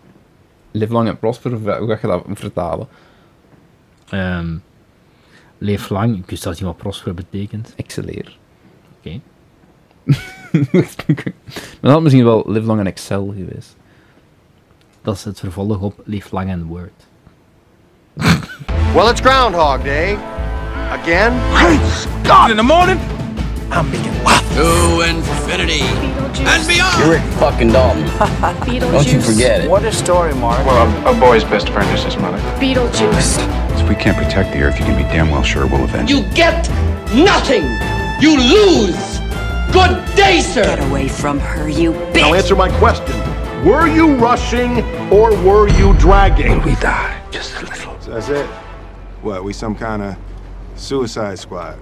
leef lang en prosper, hoe ga je dat vertalen? Ehm leef lang. Ik wist zelfs niet wat prosper betekent. Excelleer. Oké. Maar *laughs* dat had misschien wel live long en excel geweest. Dat is het vervolg op Leef lang en word. *laughs* Well, it's Groundhog Day. Again? Great Scott! In the morning, I'm making waffles. To infinity and beyond. You're Rick fucking Dalton. Don't you forget it. What a story, Mark. Well, a, a boy's best friend is his mother. Beetlejuice. If we can't protect the Earth, you can be damn well sure we'll avenge You get nothing. You lose. Good day, sir. Get away from her, you bitch! Now answer my question. Were you rushing or were you dragging? We die just a little. So that's it? What, we some kind of suicide squad?